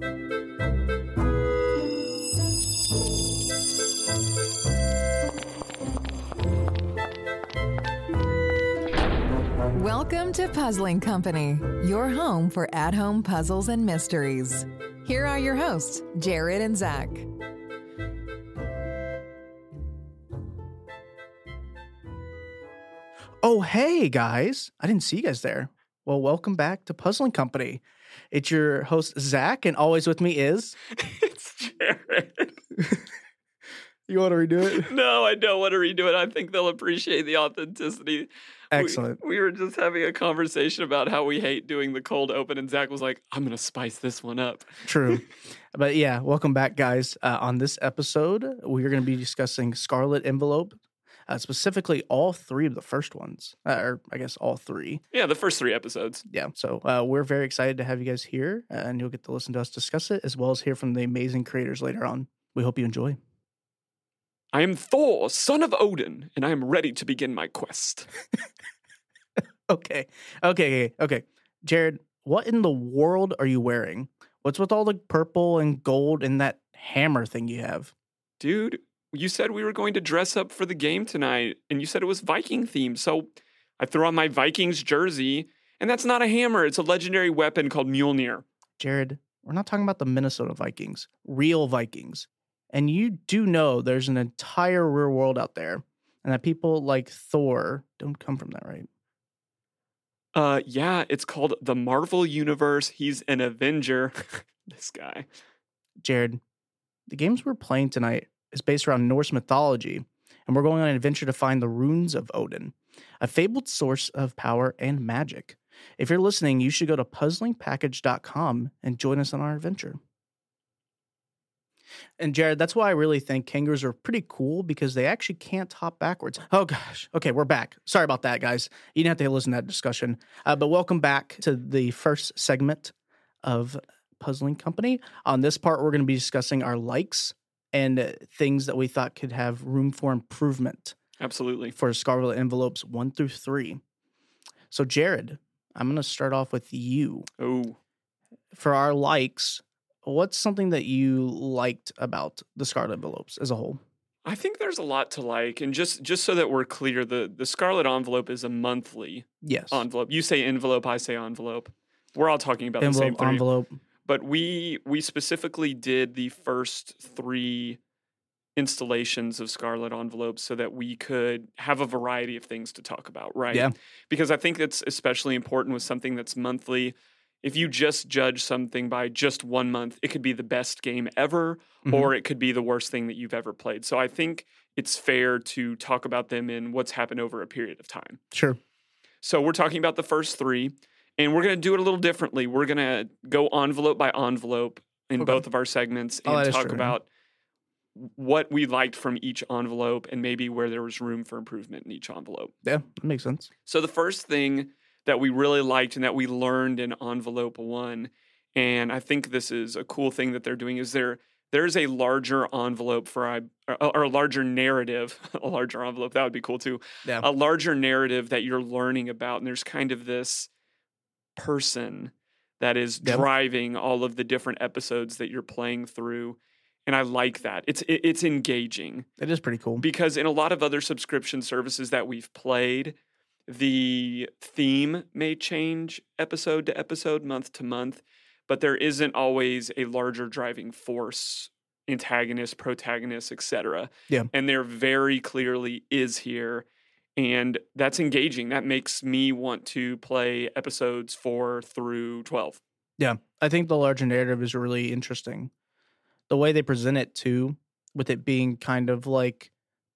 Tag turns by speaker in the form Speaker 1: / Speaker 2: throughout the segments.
Speaker 1: Welcome to Puzzling Company, your home for at home puzzles and mysteries. Here are your hosts, Jared and Zach.
Speaker 2: Oh, hey guys. I didn't see you guys there. Well, welcome back to Puzzling Company. It's your host, Zach, and always with me is.
Speaker 3: it's Jared.
Speaker 2: You want to redo it?
Speaker 3: No, I don't want to redo it. I think they'll appreciate the authenticity.
Speaker 2: Excellent.
Speaker 3: We, we were just having a conversation about how we hate doing the cold open, and Zach was like, I'm going to spice this one up.
Speaker 2: True. but yeah, welcome back, guys. Uh, on this episode, we are going to be discussing Scarlet Envelope, uh, specifically all three of the first ones, uh, or I guess all three.
Speaker 3: Yeah, the first three episodes.
Speaker 2: Yeah. So uh, we're very excited to have you guys here, and you'll get to listen to us discuss it as well as hear from the amazing creators later on. We hope you enjoy.
Speaker 3: I am Thor, son of Odin, and I am ready to begin my quest.
Speaker 2: Okay. Okay. Okay. Okay. Jared, what in the world are you wearing? What's with all the purple and gold and that hammer thing you have?
Speaker 3: Dude, you said we were going to dress up for the game tonight, and you said it was Viking themed. So I threw on my Vikings jersey, and that's not a hammer, it's a legendary weapon called Mjolnir.
Speaker 2: Jared, we're not talking about the Minnesota Vikings, real Vikings. And you do know there's an entire real world out there, and that people like Thor don't come from that, right?
Speaker 3: Uh, yeah, it's called the Marvel Universe. He's an Avenger. this guy.
Speaker 2: Jared, the games we're playing tonight is based around Norse mythology, and we're going on an adventure to find the runes of Odin, a fabled source of power and magic. If you're listening, you should go to puzzlingpackage.com and join us on our adventure. And Jared, that's why I really think kangaroos are pretty cool because they actually can't hop backwards. Oh gosh. Okay, we're back. Sorry about that, guys. You didn't have to listen to that discussion. Uh, but welcome back to the first segment of Puzzling Company. On this part, we're going to be discussing our likes and uh, things that we thought could have room for improvement
Speaker 3: Absolutely.
Speaker 2: for Scarlet Envelopes one through three. So, Jared, I'm going to start off with you.
Speaker 3: Oh,
Speaker 2: For our likes, what's something that you liked about the Scarlet Envelopes as a whole?
Speaker 3: I think there's a lot to like, and just just so that we're clear, the the Scarlet Envelope is a monthly
Speaker 2: Yes.
Speaker 3: envelope. You say envelope, I say envelope. We're all talking about the same thing.
Speaker 2: envelope.
Speaker 3: But we we specifically did the first three installations of scarlet envelopes so that we could have a variety of things to talk about right
Speaker 2: Yeah.
Speaker 3: because i think that's especially important with something that's monthly if you just judge something by just one month it could be the best game ever
Speaker 2: Mhm.
Speaker 3: or it could be the worst thing that you've ever played so i think it's fair to talk about them in what's happened over a period of time
Speaker 2: Sure.
Speaker 3: so we're talking about the first three, and we're going to do it a little differently. We're going to go envelope by envelope in
Speaker 2: Okay.
Speaker 3: both of our segments
Speaker 2: Oh,
Speaker 3: and
Speaker 2: is
Speaker 3: talk about what we liked from each envelope and maybe where there was room for improvement in each envelope.
Speaker 2: Yeah, that makes sense.
Speaker 3: So the first thing that we really liked and that we learned in envelope 1 and I think this is a cool thing that they're doing is there there's a larger envelope for I or a larger narrative, a larger envelope that would be cool too
Speaker 2: Yeah.
Speaker 3: a larger narrative that you're learning about and there's kind of this person that is
Speaker 2: Yep.
Speaker 3: driving all of the different episodes that you're playing through and I like that. It's it, it's engaging
Speaker 2: It is pretty cool.
Speaker 3: because in a lot of other subscription services that we've played the theme may change episode to episode, month to month, but there isn't always a larger driving force, antagonist, protagonist, etc.
Speaker 2: Yeah.
Speaker 3: And there very clearly is here. And that's engaging. That makes me want to play episodes four through 12.
Speaker 2: Yeah, I think the larger narrative is really interesting. The way they present it too, with it being kind of like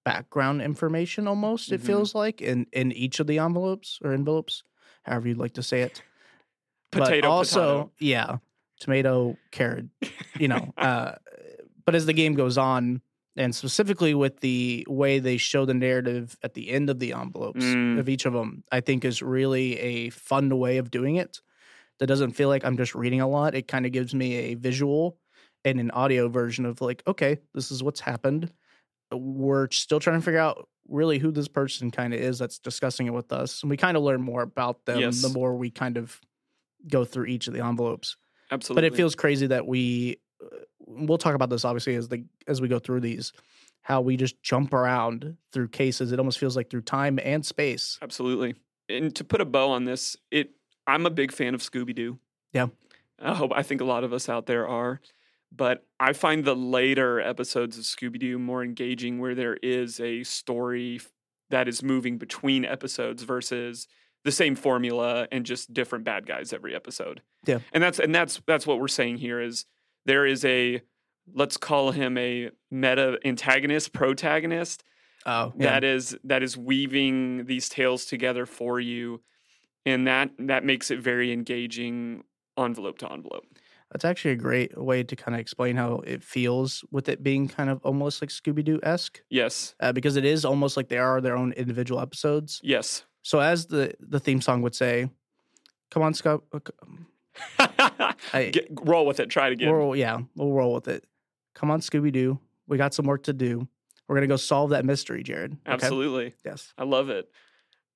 Speaker 2: background information almost, it
Speaker 3: Mhm.
Speaker 2: feels like in in each of the envelopes or envelopes, however you'd like to say it. but
Speaker 3: Potato,
Speaker 2: also,
Speaker 3: potato.
Speaker 2: yeah, tomato, carrot, you know. uh, but as the game goes on, and specifically with the way they show the narrative at the end of the envelopes
Speaker 3: Mm.
Speaker 2: of each of them, I think is really a fun way of doing it. That doesn't feel like I'm just reading a lot. It kind of gives me a visual and an audio version of like, okay, this is what's happened. We're still trying to figure out really who this person kind of is that's discussing it with us. And we kind of learn more about them
Speaker 3: Yes.
Speaker 2: the more we kind of go through each of the envelopes.
Speaker 3: Absolutely.
Speaker 2: But it feels crazy that we uh, we'll talk about this obviously as the as we go through these how we just jump around through cases. It almost feels like through time and space.
Speaker 3: Absolutely. And to put a bow on this, it I'm a big fan of Scooby Doo.
Speaker 2: Yeah.
Speaker 3: I hope I think a lot of us out there are. But I find the later episodes of Scooby Doo more engaging where there is a story that is moving between episodes versus the same formula and just different bad guys every episode.
Speaker 2: Yeah.
Speaker 3: And that's and that's that's what we're saying here is there is a let's call him a meta antagonist protagonist
Speaker 2: Oh,
Speaker 3: that is that is weaving these tales together for you. And that that makes it very engaging envelope to envelope.
Speaker 2: That's actually a great way to kind of explain how it feels with it being kind of almost like Scooby Doo esque,
Speaker 3: yes.
Speaker 2: Uh, because it is almost like they are their own individual episodes.
Speaker 3: yes.
Speaker 2: So, as the the theme song would say, "Come on, Scott."
Speaker 3: Get, roll with it try it again
Speaker 2: We'll, yeah, we'll roll with it. Come on, Scooby Doo. We got some work to do. We're gonna go solve that mystery, Jared. Okay?
Speaker 3: absolutely
Speaker 2: Yes.
Speaker 3: i love it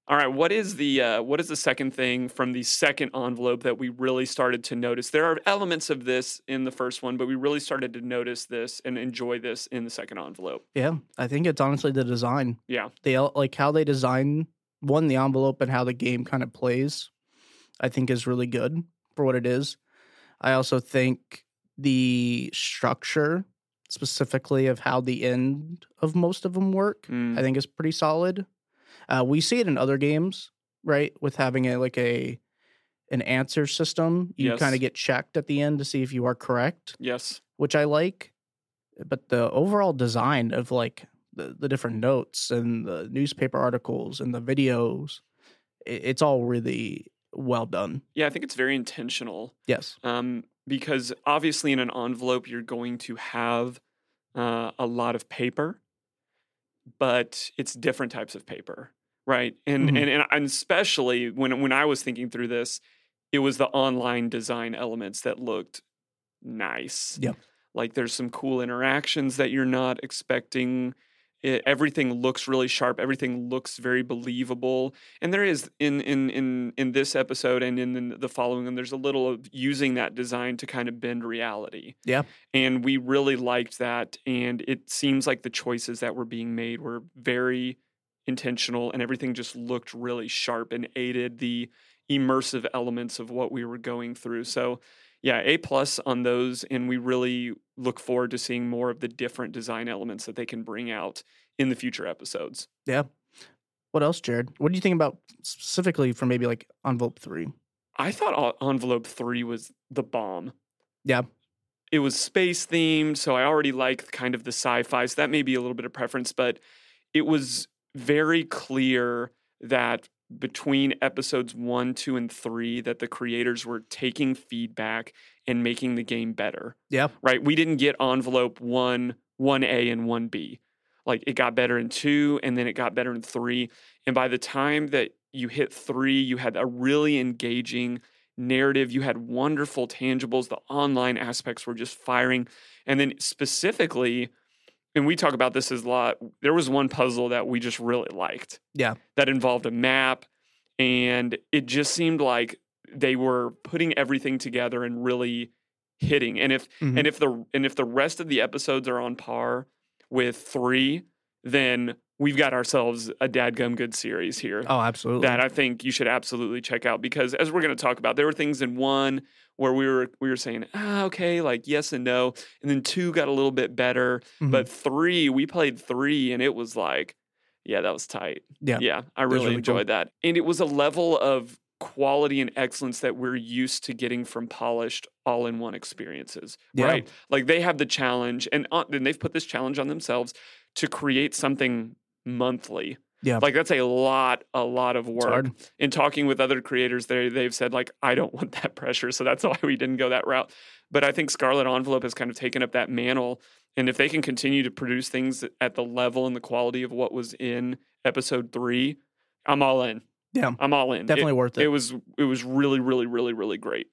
Speaker 3: all right what is the uh, what is the second thing from the second envelope that we really started to notice there are elements of this in the first one but we really started to notice this and enjoy this in the second envelope
Speaker 2: Yeah, I think it's honestly the design.
Speaker 3: yeah
Speaker 2: They like how they design one the envelope and how the game kind of plays. I think is really good for what it is. I also think the structure specifically of how the end of most of them work
Speaker 3: Mm,
Speaker 2: I think is pretty solid. Uh, we see it in other games, right? With having a like a an answer system, you
Speaker 3: Yes.
Speaker 2: kind of get checked at the end to see if you are correct,
Speaker 3: yes
Speaker 2: which I like. But the overall design of like the, the different notes and the newspaper articles and the videos, it, it's all really well done.
Speaker 3: yeah i think it's very intentional
Speaker 2: Yes.
Speaker 3: um, because obviously in an envelope you're going to have uh, a lot of paper, but it's different types of paper, right? And
Speaker 2: Mhm.
Speaker 3: and and and especially when when I was thinking through this, it was the online design elements that looked nice.
Speaker 2: Yeah.
Speaker 3: like there's some cool interactions that you're not expecting. It, everything looks really sharp. Everything looks very believable and there is in in in in this episode and in the following and there's a little of using that design to kind of bend reality
Speaker 2: Yeah.
Speaker 3: and we really liked that and it seems like the choices that were being made were very intentional and everything just looked really sharp and aided the immersive elements of what we were going through so yeah a plus on those and we really look forward to seeing more of the different design elements that they can bring out in the future episodes
Speaker 2: Yeah. What else, Jared? What do you think about specifically for maybe like envelope three?
Speaker 3: I thought Envelope 3 was the bomb.
Speaker 2: Yeah.
Speaker 3: It was space themed, so I already like kind of the sci fi. So that may be a little bit of preference, but it was very clear that between episodes one, two, and three, that the creators were taking feedback and making the game better.
Speaker 2: Yeah.
Speaker 3: Right? We didn't get envelope one, 1A, and 1B. Like it got better in two, and then it got better in three. And by the time that you hit three, you had a really engaging narrative. You had wonderful tangibles. The online aspects were just firing. And then specifically, and we talk about this as a lot, there was one puzzle that we just really liked.
Speaker 2: Yeah.
Speaker 3: That involved a map. And it just seemed like they were putting everything together and really hitting. And if
Speaker 2: Mhm.
Speaker 3: and if the and if the rest of the episodes are on par with three, then we've got ourselves a dadgum good series here
Speaker 2: Oh, absolutely.
Speaker 3: that I think you should absolutely check out because as we're going to talk about, there were things in one where we were we were saying, ah, okay, like yes and no, and then two got a little bit better,
Speaker 2: Mhm.
Speaker 3: but three, we played three, and it was like, yeah, that was tight.
Speaker 2: Yeah.
Speaker 3: yeah, I really,
Speaker 2: really cool.
Speaker 3: enjoyed that, and it was a level of quality and excellence that we're used to getting from polished all-in-one experiences,
Speaker 2: Yeah.
Speaker 3: right? Like they have the challenge, and uh, and they've put this challenge on themselves to create something monthly.
Speaker 2: Yeah.
Speaker 3: Like that's a lot, a lot of work. In talking with other creators, they they've said like, I don't want that pressure, so that's why we didn't go that route. But I think Scarlet Envelope has kind of taken up that mantle, and if they can continue to produce things at the level and the quality of what was in episode three, I'm all in.
Speaker 2: Yeah.
Speaker 3: I'm all in. It-
Speaker 2: Definitely worth it.
Speaker 3: it was it was really really really really great.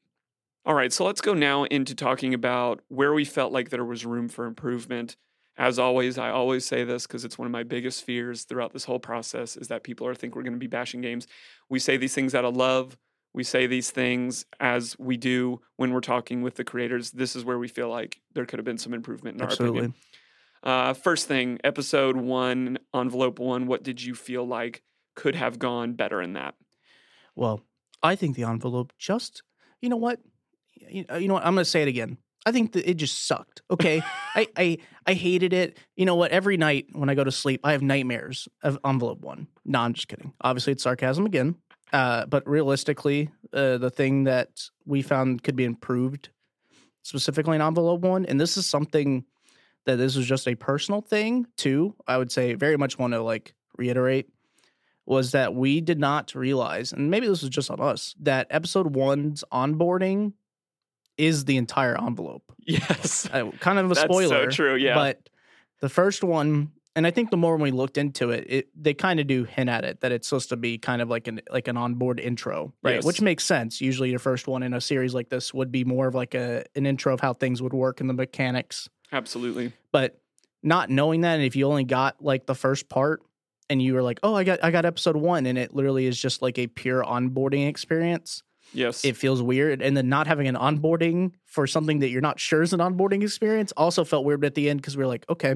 Speaker 3: All right, so let's go now into talking about where we felt like there was room for improvement. As always, I always say this because it's one of my biggest fears throughout this whole process is that people are think we're going to be bashing games. We say these things out of love. We say these things as we do when we're talking with the creators. This is where we feel like there could have been some improvement in our
Speaker 2: Absolutely.
Speaker 3: opinion. Uh, first thing, episode one, envelope one. What did you feel like could have gone better in that?
Speaker 2: Well, I think the envelope just, you know what? You you know what? I'm going to say it again. I think that it just sucked. Okay. I, I I hated it. You know what? Every night when I go to sleep, I have nightmares of envelope one. No, I'm just kidding. Obviously, it's sarcasm again. Uh, but realistically, uh, the thing that we found could be improved specifically in envelope one, and this is something that this was just a personal thing too. I would say very much want to like reiterate was that we did not realize, and maybe this was just on us, that episode one's onboarding is the entire envelope.
Speaker 3: Yes.
Speaker 2: Uh, kind of a spoiler.
Speaker 3: That's so true, yeah.
Speaker 2: But the first one, and I think the more we looked into it, it they kind of do hint at it that it's supposed to be kind of like an like an onboard intro, right?
Speaker 3: Yes.
Speaker 2: Which makes sense. Usually, your first one in a series like this would be more of like a an intro of how things would work and the mechanics.
Speaker 3: Absolutely.
Speaker 2: But not knowing that, and if you only got like the first part, and you were like, "Oh, I got I got episode one," and it literally is just like a pure onboarding experience
Speaker 3: Yes.
Speaker 2: it feels weird. And then not having an onboarding for something that you're not sure is an onboarding experience also felt weird at the end because we are like, okay,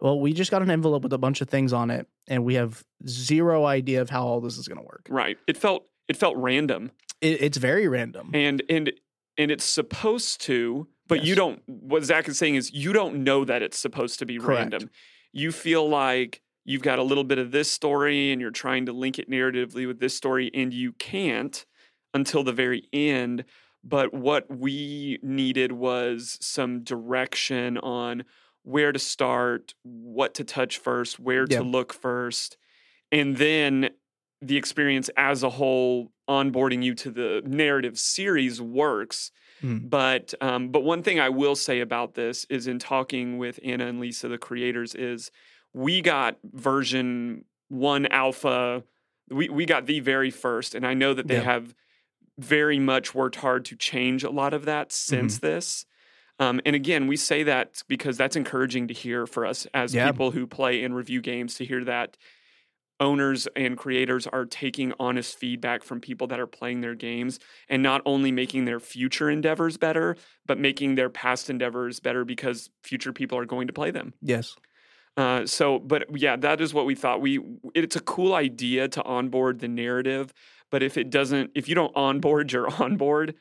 Speaker 2: well, we just got an envelope with a bunch of things on it, and we have zero idea of how all this is going to work.
Speaker 3: right. It felt it felt random.
Speaker 2: It, it's very random.
Speaker 3: and and and it's supposed to but you don't what zach is saying is you don't know that it's supposed to be
Speaker 2: Correct.
Speaker 3: random you feel like you've got a little bit of this story and you're trying to link it narratively with this story and you can't until the very end but what we needed was some direction on where to start what to touch first where
Speaker 2: Yeah.
Speaker 3: to look first and then the experience as a whole onboarding you to the narrative series works
Speaker 2: Mm.
Speaker 3: but um, but one thing i will say about this is in talking with anna and lisa the creators is we got version one alpha we, we got the very first and i know that they
Speaker 2: Yeah.
Speaker 3: have very much worked hard to change a lot of that
Speaker 2: Mm-hmm.
Speaker 3: since this um, and again we say that because that's encouraging to hear for us as
Speaker 2: Yeah.
Speaker 3: people who play and review games to hear that owners and creators are taking honest feedback from people that are playing their games and not only making their future endeavors better, but making their past endeavors better because future people are going to play them.
Speaker 2: yes.
Speaker 3: Uh, so, but yeah, that is what we thought. We it's a cool idea to onboard the narrative, but if it doesn't, if you don't onboard your onboard,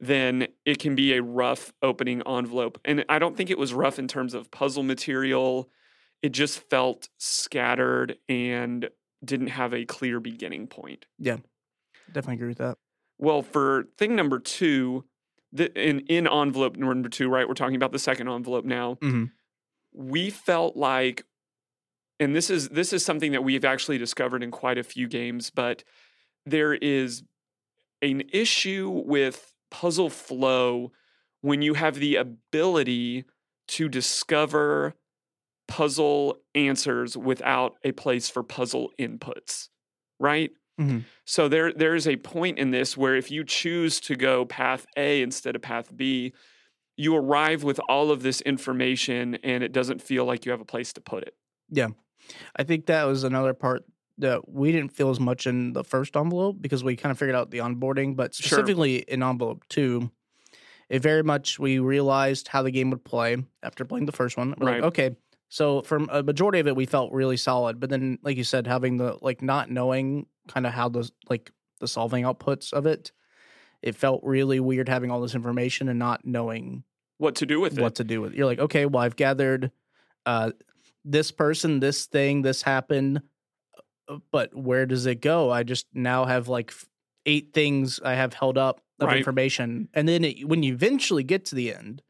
Speaker 3: then it can be a rough opening envelope. And I don't think it was rough in terms of puzzle material. It just felt scattered and didn't have a clear beginning point.
Speaker 2: Yeah, definitely agree with that.
Speaker 3: Well, for thing number two, the, in in envelope number two, right? We're talking about the second envelope now.
Speaker 2: hmm
Speaker 3: We felt like, and this is this is something that we've actually discovered in quite a few games, but there is an issue with puzzle flow when you have the ability to discover puzzle answers without a place for puzzle inputs, right?
Speaker 2: Mhm.
Speaker 3: So there there is a point in this where if you choose to go path A instead of path B, you arrive with all of this information and it doesn't feel like you have a place to put it. Yeah.
Speaker 2: I think that was another part that we didn't feel as much in the first envelope because we kind of figured out the onboarding, but
Speaker 3: Sure.
Speaker 2: specifically in envelope two, it very much we realized how the game would play after playing the first one. We're
Speaker 3: Right.
Speaker 2: like, okay, so from a majority of it, we felt really solid, but then, like you said, having the like not knowing kind of how the like the solving outputs of it, it felt really weird having all this information and not knowing
Speaker 3: What to do with it.
Speaker 2: what to do with. It. You're like, okay, well, I've gathered uh, this person, this thing, this happened, but where does it go? I just now have like eight things I have held up of
Speaker 3: Right.
Speaker 2: information, and then it, when you eventually get to the end,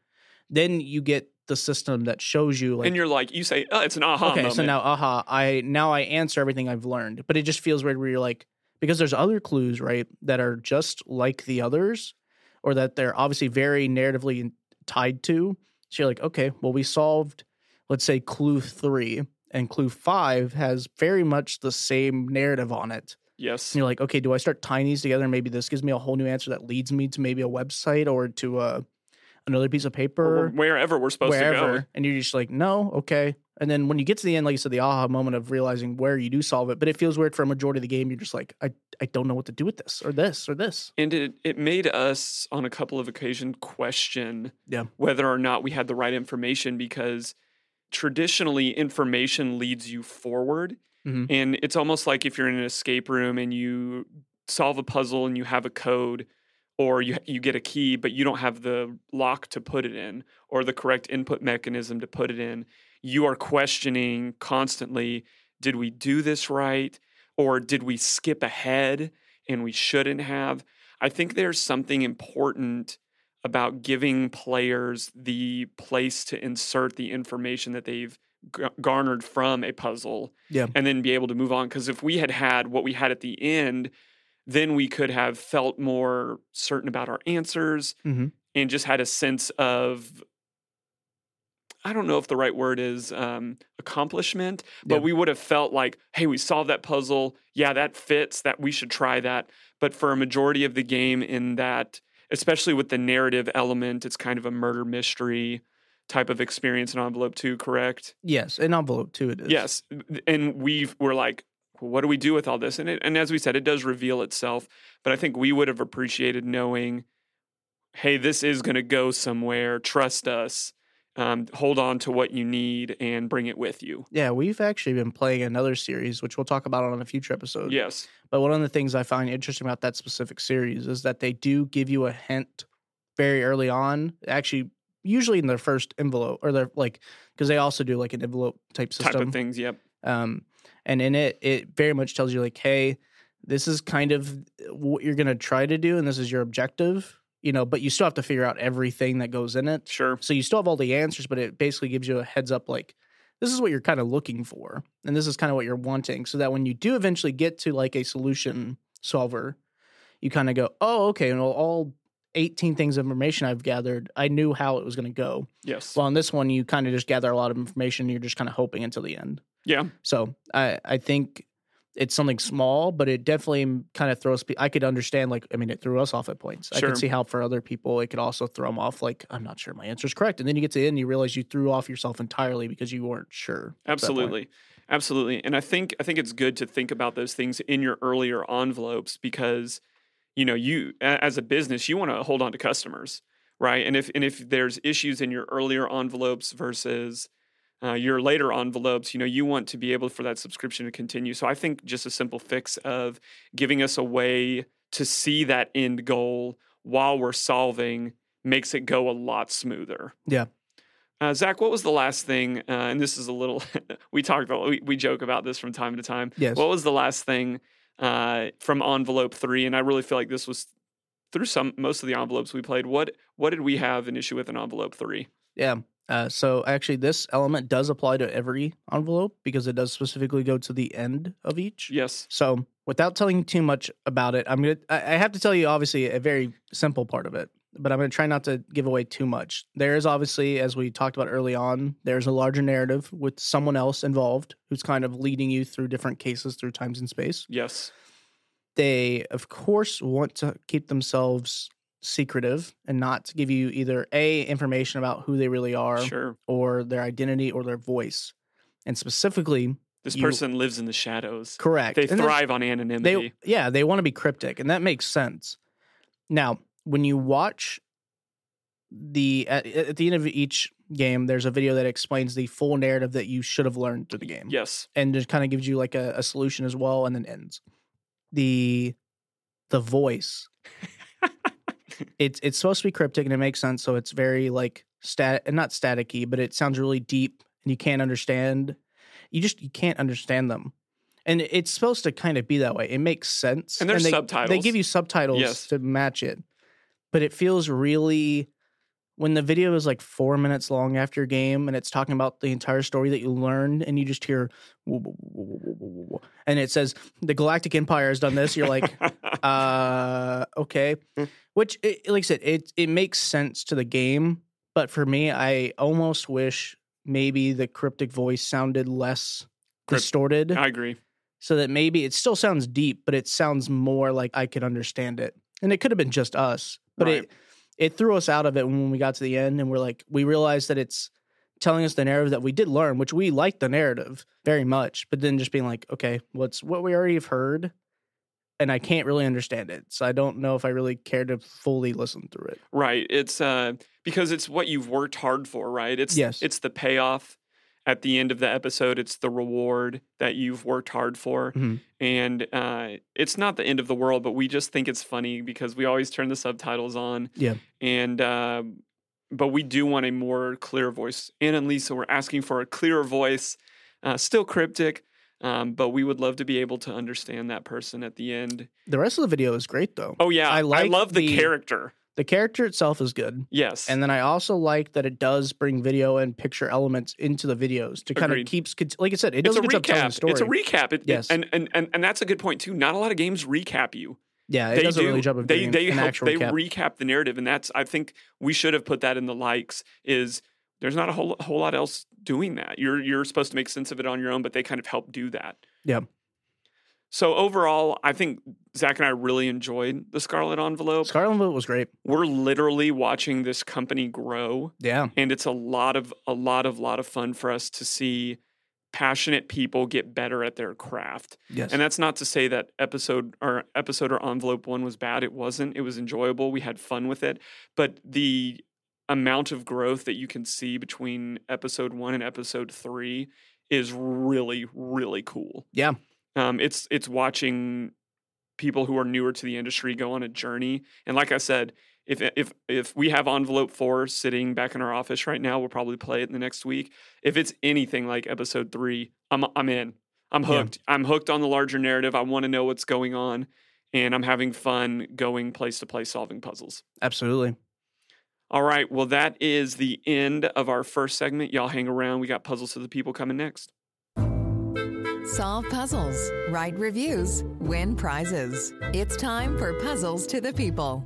Speaker 2: then you get the system that shows you like.
Speaker 3: and you're like, you say, oh, it's an aha
Speaker 2: okay,
Speaker 3: moment.
Speaker 2: so now, aha, I now I answer everything I've learned, but it just feels weird where you're like, because there's other clues, right, that are just like the others, or that they're obviously very narratively tied to. So you're like, okay, well, we solved, let's say, clue three, and clue five has very much the same narrative on it.
Speaker 3: yes.
Speaker 2: And you're like, okay, do I start tying these together? And maybe this gives me a whole new answer that leads me to maybe a website or to a another piece of paper
Speaker 3: Or wherever we're supposed to
Speaker 2: wherever,
Speaker 3: go.
Speaker 2: and you're just like, no, okay. And then when you get to the end, like you said, the aha moment of realizing where you do solve it, but it feels weird for a majority of the game. You're just like, I, I don't know what to do with this or this or this.
Speaker 3: And it, it made us on a couple of occasions question
Speaker 2: Yeah.
Speaker 3: whether or not we had the right information because traditionally information leads you forward.
Speaker 2: Mhm.
Speaker 3: And it's almost like if you're in an escape room and you solve a puzzle and you have a code or you you get a key but you don't have the lock to put it in or the correct input mechanism to put it in, you are questioning constantly, did we do this right or did we skip ahead and we shouldn't have? I think there's something important about giving players the place to insert the information that they've g- garnered from a puzzle
Speaker 2: Yeah.
Speaker 3: and then be able to move on because if we had had what we had at the end then we could have felt more certain about our answers
Speaker 2: Mhm.
Speaker 3: and just had a sense of i don't know if the right word is um, accomplishment but
Speaker 2: Yeah.
Speaker 3: we would have felt like hey we solved that puzzle yeah that fits that we should try that but for a majority of the game in that especially with the narrative element it's kind of a murder mystery type of experience in envelope 2 correct
Speaker 2: Yes. In envelope too, it is.
Speaker 3: Yes, and we were like, what do we do with all this? And it, and as we said, it does reveal itself. But I think we would have appreciated knowing, hey, this is going to go somewhere. Trust us. Um, hold on to what you need and bring it with you.
Speaker 2: Yeah, we've actually been playing another series, which we'll talk about on a future episode.
Speaker 3: Yes.
Speaker 2: But one of the things I find interesting about that specific series is that they do give you a hint very early on. Actually, usually in their first envelope, or their like, because they also do like an envelope type system.
Speaker 3: Type of things. Yep.
Speaker 2: Um, and in it, it very much tells you like, hey, this is kind of what you're gonna try to do, and this is your objective. You know, but you still have to figure out everything that goes in it.
Speaker 3: Sure.
Speaker 2: So you still have all the answers, but it basically gives you a heads up like this is what you're kind of looking for and this is kind of what you're wanting so that when you do eventually get to like a solution solver, you kind of go, "Oh, okay, well all 18 things of information I've gathered, I knew how it was going to go."
Speaker 3: Yes.
Speaker 2: Well, on this one you kind of just gather a lot of information, and you're just kind of hoping until the end.
Speaker 3: yeah.
Speaker 2: So, I I think it's something small, but it definitely kind of throws. I could understand, like, I mean, it threw us off at points. I could see how for other people, it could also throw them off. Like, I'm not sure my answer is correct, and then you get to the end, and you realize you threw off yourself entirely because you weren't sure. at that point.
Speaker 3: Absolutely. Absolutely. And I think I think it's good to think about those things in your earlier envelopes because you know, you as a business, you want to hold on to customers, right? And if and if there's issues in your earlier envelopes versus uh, your later envelopes, you know, you want to be able for that subscription to continue. So I think just a simple fix of giving us a way to see that end goal while we're solving makes it go a lot smoother.
Speaker 2: Yeah.
Speaker 3: Uh, Zach, what was the last thing? Uh, and this is a little, we talked about, we, we joke about this from time to time.
Speaker 2: Yes.
Speaker 3: What was the last thing uh, from envelope three? And I really feel like this was through some, most of the envelopes we played. What, what did we have an issue with in envelope three?
Speaker 2: Yeah. Uh, so actually, this element does apply to every envelope because it does specifically go to the end of each.
Speaker 3: Yes.
Speaker 2: So, without telling you too much about it, I'm gonna. I I have to tell you, obviously, a very simple part of it, but I'm gonna try not to give away too much. There is obviously, as we talked about early on, there's a larger narrative with someone else involved who's kind of leading you through different cases through times and space.
Speaker 3: Yes.
Speaker 2: They, of course, want to keep themselves secretive and not to give you either a information about who they really are
Speaker 3: Sure.
Speaker 2: or their identity or their voice, and specifically,
Speaker 3: This
Speaker 2: You-
Speaker 3: person lives in the shadows.
Speaker 2: correct.
Speaker 3: They
Speaker 2: And
Speaker 3: thrive on anonymity.
Speaker 2: they yeah they want to be cryptic and that makes sense now when you watch the at, at the end of each game there's a video that explains the full narrative that you should have learned through the game
Speaker 3: yes.
Speaker 2: and just kind of gives you like a, a solution as well and then ends the the voice it's it's supposed to be cryptic and it makes sense so it's very like stat and not staticky but it sounds really deep and you can't understand you just you can't understand them and it's supposed to kind of be that way it makes sense
Speaker 3: And there's
Speaker 2: they,
Speaker 3: subtitles.
Speaker 2: they give you subtitles
Speaker 3: Yes.
Speaker 2: to match it but it feels really when the video is like four minutes long after your game and it's talking about the entire story that you learned and you just hear and it says the galactic empire has done this you're like uh okay which it, like i said it it makes sense to the game but for me i almost wish maybe the cryptic voice sounded less
Speaker 3: Crypt-
Speaker 2: distorted
Speaker 3: I agree.
Speaker 2: so that maybe it still sounds deep but it sounds more like i could understand it and it could have been just us but
Speaker 3: Right.
Speaker 2: it it threw us out of it when we got to the end and we're like we realized that it's telling us the narrative that we did learn, which we liked the narrative very much, but then just being like, okay, what's what we already have heard, and I can't really understand it, so I don't know if I really care to fully listen through it.
Speaker 3: Right. It's uh because it's what you've worked hard for, right? It's
Speaker 2: Yes.
Speaker 3: it's the payoff at the end of the episode. It's the reward that you've worked hard for.
Speaker 2: Mhm.
Speaker 3: And uh it's not the end of the world, but we just think it's funny because we always turn the subtitles on.
Speaker 2: Yeah.
Speaker 3: And uh, but we do want a more clear voice. Anna and Lisa were asking for a clearer voice, uh, still cryptic. Um, but we would love to be able to understand that person at the end.
Speaker 2: The rest of the video is great though.
Speaker 3: Oh yeah,
Speaker 2: I like
Speaker 3: love the,
Speaker 2: the-
Speaker 3: character.
Speaker 2: The character itself is good.
Speaker 3: Yes,
Speaker 2: And then I also like that it does bring video and picture elements into the videos to kind
Speaker 3: Agreed.
Speaker 2: of keeps like I said, it
Speaker 3: it's a
Speaker 2: doesn't get up telling the
Speaker 3: recap.
Speaker 2: story.
Speaker 3: It's a recap. It, it-
Speaker 2: Yes.
Speaker 3: and, and and and that's a good point too. Not a lot of games recap you.
Speaker 2: yeah, it
Speaker 3: they
Speaker 2: does a
Speaker 3: do.
Speaker 2: really job of
Speaker 3: they
Speaker 2: doing
Speaker 3: they help, they
Speaker 2: recap.
Speaker 3: recap the narrative, and that's I think we should have put that in the likes. Is there's not a whole whole lot else doing that. You're you're supposed to make sense of it on your own, but they kind of help do that.
Speaker 2: Yeah.
Speaker 3: So overall, I think Zach and I really enjoyed the Scarlet Envelope.
Speaker 2: Scarlet Envelope was great.
Speaker 3: We're literally watching this company grow
Speaker 2: Yeah.
Speaker 3: and it's a lot of a lot of lot of fun for us to see passionate people get better at their craft.
Speaker 2: Yes.
Speaker 3: And that's not to say that episode or episode or envelope 1 was bad. It wasn't. It was enjoyable. We had fun with it, but the amount of growth that you can see between episode 1 and episode 3 is really really cool.
Speaker 2: Yeah.
Speaker 3: Um it's it's watching people who are newer to the industry go on a journey. And like I said, if if if we have envelope four sitting back in our office right now, we'll probably play it in the next week. If it's anything like episode three, I'm I'm in. I'm
Speaker 2: Yeah.
Speaker 3: hooked. I'm hooked on the larger narrative. I want to know what's going on, and I'm having fun going place to place solving puzzles.
Speaker 2: Absolutely.
Speaker 3: All right. Well, that is the end of our first segment. Y'all hang around. We got puzzles to the people coming next.
Speaker 1: Solve puzzles, write reviews, win prizes. It's time for Puzzles to the People.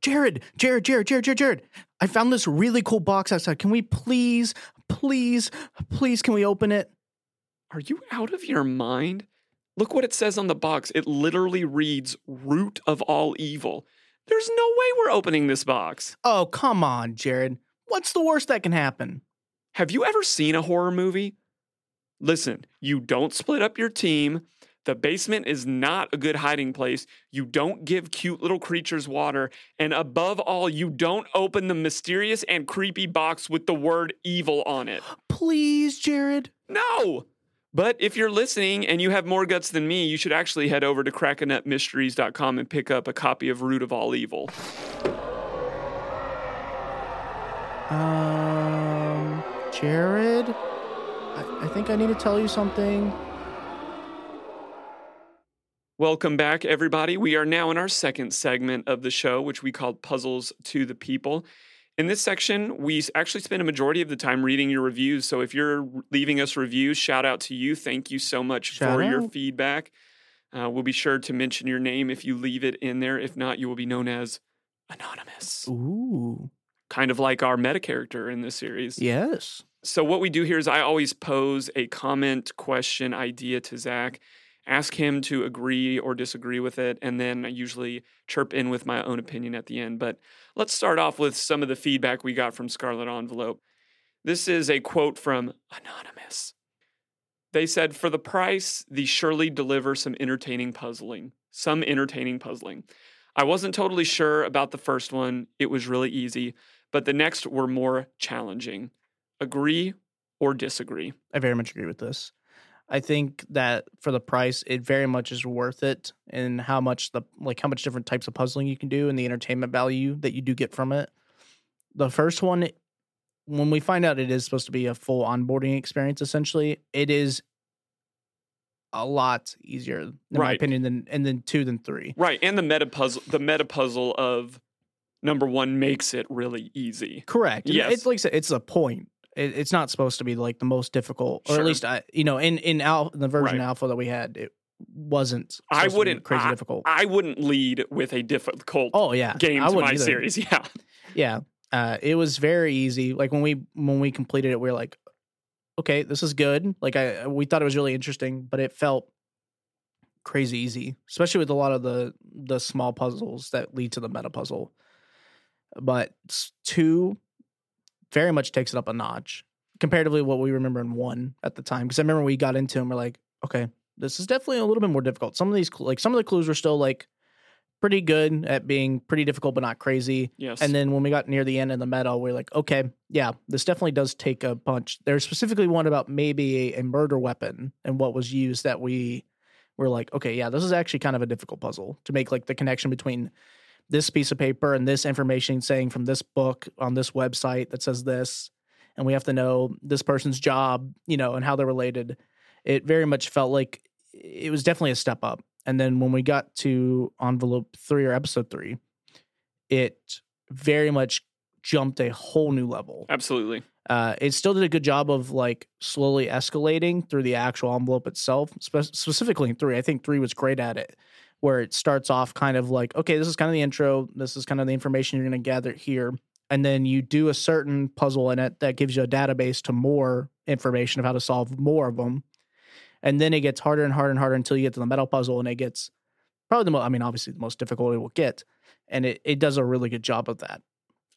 Speaker 2: Jared, Jared, Jared, Jared, Jared, Jared. I found this really cool box outside. Can we please, please, please, can we open it?
Speaker 3: Are you out of your mind? Look what it says on the box. It literally reads root of all evil. There's no way we're opening this box.
Speaker 2: Oh, come on, Jared. What's the worst that can happen?
Speaker 3: Have you ever seen a horror movie? Listen, you don't split up your team. The basement is not a good hiding place. You don't give cute little creatures water. And above all, you don't open the mysterious and creepy box with the word evil on it.
Speaker 2: Please, Jared.
Speaker 3: No! But if you're listening and you have more guts than me, you should actually head over to crackanutmysteries.com and pick up a copy of Root of All Evil.
Speaker 2: Um, Jared, I, think I need to tell you something.
Speaker 3: Welcome back, everybody. We are now in our second segment of the show, which we called Puzzles to the People. In this section, we actually spend a majority of the time reading your reviews. So if you're leaving us reviews, shout out to you. Thank you so much
Speaker 2: Shout
Speaker 3: for your feedback. Uh, we'll be sure to mention your name if you leave it in there. If not, you will be known as Anonymous.
Speaker 2: Ooh,
Speaker 3: kind of like our meta character in this series.
Speaker 2: yes.
Speaker 3: So what we do here is I always pose a comment, question, idea to Zach, ask him to agree or disagree with it, and then I usually chirp in with my own opinion at the end. But let's start off with some of the feedback we got from Scarlet Envelope. This is a quote from Anonymous. They said, For the price, these surely deliver some entertaining puzzling. Some entertaining puzzling. I wasn't totally sure about the first one. It was really easy, but the next were more challenging. Agree or disagree?
Speaker 2: I very much agree with this. I think that for the price, it very much is worth it, and how much the like how much different types of puzzling you can do, and the entertainment value that you do get from it. The first one, when we find out it is supposed to be a full onboarding experience, essentially, it is a lot easier, in my opinion, than and then two than three.
Speaker 3: Right, and the meta puzzle, the meta puzzle of number one makes it really easy.
Speaker 2: Correct.
Speaker 3: Yes.
Speaker 2: It's like it's a point. It, it's not supposed to be like the most difficult, or
Speaker 3: Sure.
Speaker 2: at least I, you know, in in al- the version
Speaker 3: Right.
Speaker 2: alpha that we had, it wasn't.
Speaker 3: I
Speaker 2: supposed to be
Speaker 3: wouldn't-
Speaker 2: crazy
Speaker 3: I-
Speaker 2: difficult.
Speaker 3: I wouldn't lead with a difficult
Speaker 2: oh yeah,
Speaker 3: game to my
Speaker 2: either.
Speaker 3: series. Yeah,
Speaker 2: Yeah, uh, it was very easy. Like when we when we completed it, we were like, okay, this is good. Like I we thought it was really interesting, but it felt crazy easy, especially with a lot of the the small puzzles that lead to the meta puzzle. But two very much takes it up a notch. comparatively what we remember in one at the time. Because I remember we got into them, we're like, okay, this is definitely a little bit more difficult. Some of these, like some of the clues were still like pretty good at being pretty difficult, but not crazy.
Speaker 3: Yes.
Speaker 2: And then when we got near the end of the meta, we're like, okay, yeah, this definitely does take a punch. There's specifically one about maybe a, a murder weapon and what was used that we were like, okay, yeah, this is actually kind of a difficult puzzle to make like the connection between this piece of paper and this information saying from this book on this website that says this. And we have to know this person's job, you know, and how they're related. It very much felt like it was definitely a step up. And then when we got to envelope three or episode three, it very much jumped a whole new level.
Speaker 3: Absolutely.
Speaker 2: Uh, it still did a good job of like slowly escalating through the actual envelope itself, spe- specifically in three. I think three was great at it, where it starts off kind of like, okay, this is kind of the intro, this is kind of the information you're going to gather here. And then you do a certain puzzle in it that gives you a database to more information of how to solve more of them. And then it gets harder and harder and harder until you get to the meta puzzle, and it gets probably the most, I mean, obviously the most difficult it will get. And it, it does a really good job of that.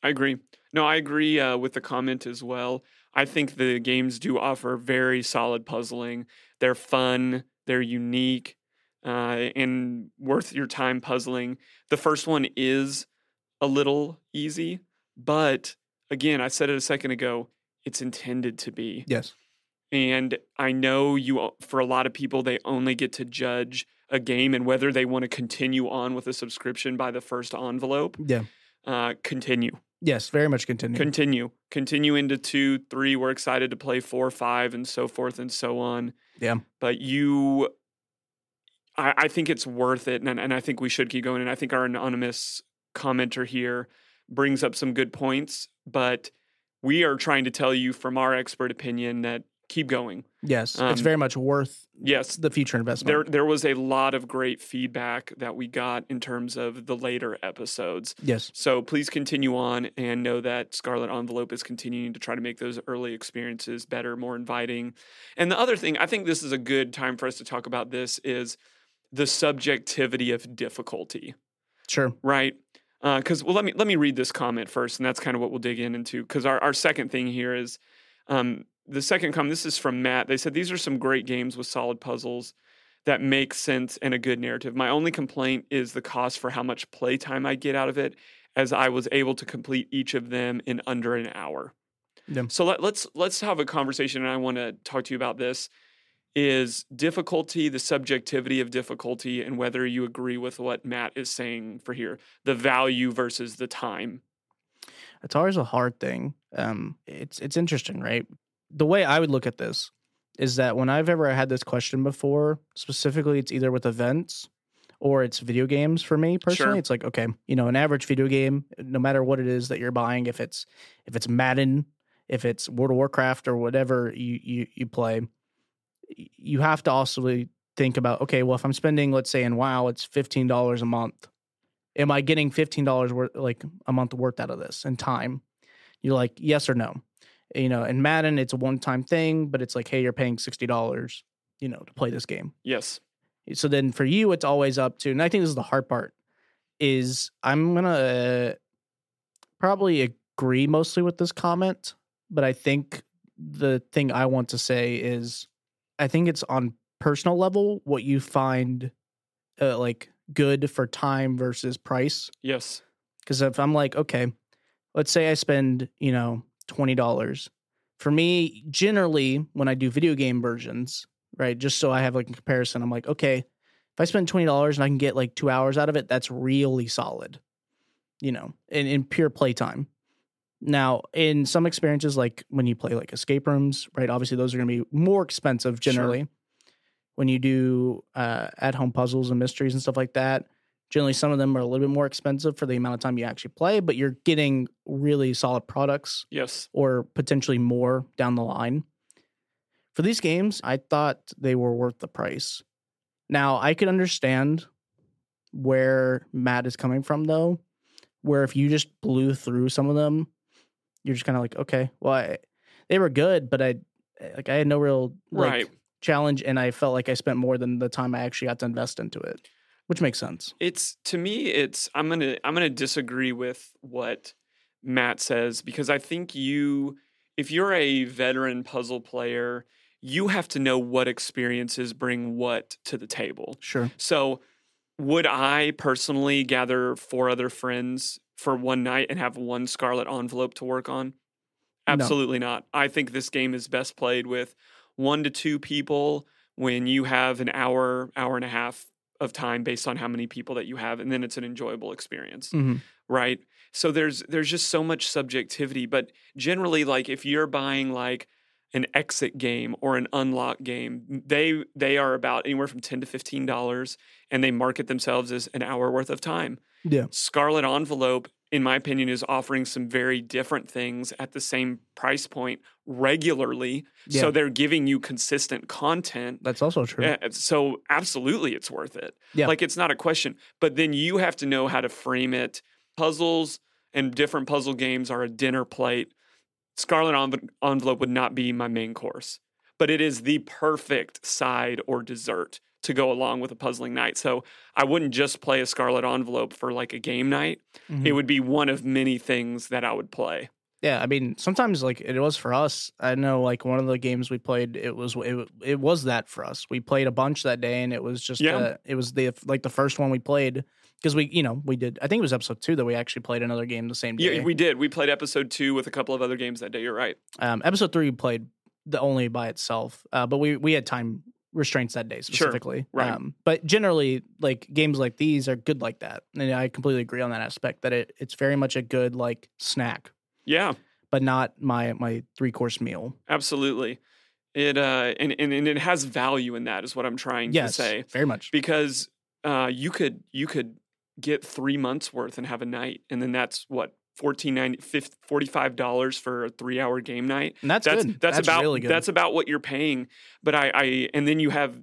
Speaker 3: I agree. No, I agree uh, with the comment as well. I think the games do offer very solid puzzling. They're fun, they're unique, uh, and worth your time puzzling. The first one is a little easy, but again, I said it a second ago, it's intended to be.
Speaker 2: Yes.
Speaker 3: And I know you, for a lot of people, they only get to judge a game and whether they want to continue on with a subscription by the first envelope.
Speaker 2: Yeah.
Speaker 3: Uh, continue.
Speaker 2: Yes, very much continue.
Speaker 3: Continue. Continue into two, three. We're excited to play four, five, and so forth and so on.
Speaker 2: Yeah.
Speaker 3: But you, I, I think it's worth it. And, and I think we should keep going. And I think our anonymous commenter here brings up some good points. But we are trying to tell you from our expert opinion that keep going.
Speaker 2: Yes,
Speaker 3: Um,
Speaker 2: it's very much worth
Speaker 3: Yes,
Speaker 2: the future investment.
Speaker 3: there there was a lot of great feedback that we got in terms of the later episodes.
Speaker 2: yes,
Speaker 3: So please continue on and know that Scarlet Envelope is continuing to try to make those early experiences better, more inviting. And the other thing, I think this is a good time for us to talk about this is the subjectivity of difficulty,
Speaker 2: sure.
Speaker 3: right? Because well, let me let me read this comment first, and that's kind of what we'll dig in into. Because our, our second thing here is um, the second comment. This is from Matt. They said these are some great games with solid puzzles that make sense and a good narrative. My only complaint is the cost for how much playtime I get out of it, as I was able to complete each of them in under an hour.
Speaker 2: Yeah.
Speaker 3: So let, let's let's have a conversation, and I want to talk to you about this. Is difficulty the subjectivity of difficulty, and whether you agree with what Matt is saying for here, the value versus the time.
Speaker 2: It's always a hard thing. Um, it's it's interesting, right? The way I would look at this is that when I've ever had this question before, specifically, it's either with events or it's video games for me personally.
Speaker 3: Sure.
Speaker 2: It's like okay, you know, an average video game, no matter what it is that you're buying, if it's if it's Madden, if it's World of Warcraft or whatever you you you play, you have to also think about okay, well, if I'm spending, let's say in WoW, it's fifteen dollars a month. Am I getting fifteen dollars worth like a month worth out of this in time? You're like, yes or no. You know, in Madden, it's a one time thing, but it's like, hey, you're paying sixty dollars, you know, to play this game.
Speaker 3: Yes.
Speaker 2: So then for you, it's always up to, and I think this is the hard part, is I'm gonna uh, probably agree mostly with this comment, but I think the thing I want to say is, I think it's on personal level what you find, uh, like good for time versus price.
Speaker 3: Yes.
Speaker 2: Because if I'm like, okay, let's say I spend, you know, twenty dollars. For me, generally, when I do video game versions, right, just so I have like a comparison, I'm like, okay, if I spend twenty dollars and I can get like two hours out of it, that's really solid, you know, in, in pure playtime. Now, in some experiences, like when you play like escape rooms, right, obviously those are going to be more expensive
Speaker 3: Sure.
Speaker 2: generally. When you do uh, at home puzzles and mysteries and stuff like that, generally some of them are a little bit more expensive for the amount of time you actually play, but you're getting really solid products
Speaker 3: Yes.
Speaker 2: or potentially more down the line. For these games, I thought they were worth the price. Now, I could understand where Matt is coming from, though, where if you just blew through some of them, you're just kind of like, okay, well, I, they were good, but I like I had no real like
Speaker 3: Right.
Speaker 2: challenge, and I felt like I spent more than the time I actually got to invest into it, which makes sense.
Speaker 3: It's to me, it's I'm gonna I'm gonna disagree with what Matt says because I think you if you're a veteran puzzle player, you have to know what experiences bring what to the table.
Speaker 2: Sure.
Speaker 3: So, would I personally gather four other friends for one night and have one scarlet envelope to work on?
Speaker 2: No.
Speaker 3: Absolutely not. I think this game is best played with one to two people when you have an hour, hour and a half of time based on how many people that you have, and then it's an enjoyable experience
Speaker 2: hmm
Speaker 3: right so there's there's just so much subjectivity but generally like if you're buying like an exit game or an unlock game they they are about anywhere from 10 to 15 dollars and they market themselves as an hour worth of time
Speaker 2: Yeah.
Speaker 3: scarlet envelope in my opinion is offering some very different things at the same price point regularly
Speaker 2: Yeah.
Speaker 3: so they're giving you consistent content
Speaker 2: That's also true.
Speaker 3: yeah, so absolutely it's worth it.
Speaker 2: Yeah.
Speaker 3: Like it's not a question. But then you have to know how to frame it. Puzzles and different puzzle games are a dinner plate. Scarlet Env- Envelope would not be my main course, but it is the perfect side or dessert to go along with a puzzling night. So I wouldn't just play a Scarlet Envelope for like a game night.
Speaker 2: Mhm.
Speaker 3: It would be one of many things that I would play.
Speaker 2: Yeah, I mean, sometimes like it was for us. I know like one of the games we played, it was it, it was that for us. We played a bunch that day, and it was just
Speaker 3: Yeah.
Speaker 2: uh, it was the like the first one we played because we you know we did. I think it was episode two that we actually played another game the same day.
Speaker 3: Yeah, we did. We played episode two with a couple of other games that day. You're right.
Speaker 2: um, episode three we played the only by itself, uh, but we we had time restraints that day specifically.
Speaker 3: right.
Speaker 2: Um, but generally, like games like these are good like that, and I completely agree on that aspect. That it it's very much a good like snack,
Speaker 3: Yeah.
Speaker 2: but not my my three course meal.
Speaker 3: Absolutely. It uh and, and and it has value in that is what I'm trying
Speaker 2: Yes,
Speaker 3: to say.
Speaker 2: very much.
Speaker 3: Because uh you could you could get 3 months worth and have a night and then that's what 14 45 dollars for a 3 hour game night.
Speaker 2: And that's,
Speaker 3: That's
Speaker 2: good.
Speaker 3: that's, about
Speaker 2: really good.
Speaker 3: that's about what you're paying. But I I and then you have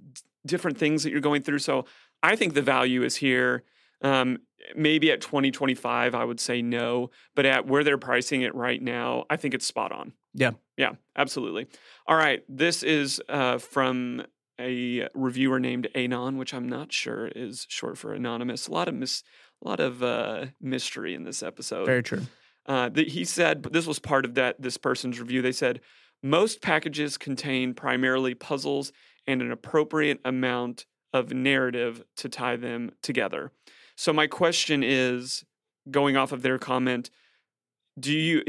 Speaker 3: different things that you're going through so I think the value is here. Um, maybe at 2025, I would say no, but at where they're pricing it right now, I think it's spot on.
Speaker 2: Yeah.
Speaker 3: Yeah, absolutely. All right. This is uh, from a reviewer named Anon, which I'm not sure is short for anonymous. A lot of mis- a lot of uh, mystery in this episode.
Speaker 2: very true.
Speaker 3: Uh, that he said, this was part of that this person's review. They said most packages contain primarily puzzles and an appropriate amount of narrative to tie them together. So my question is, going off of their comment, do you?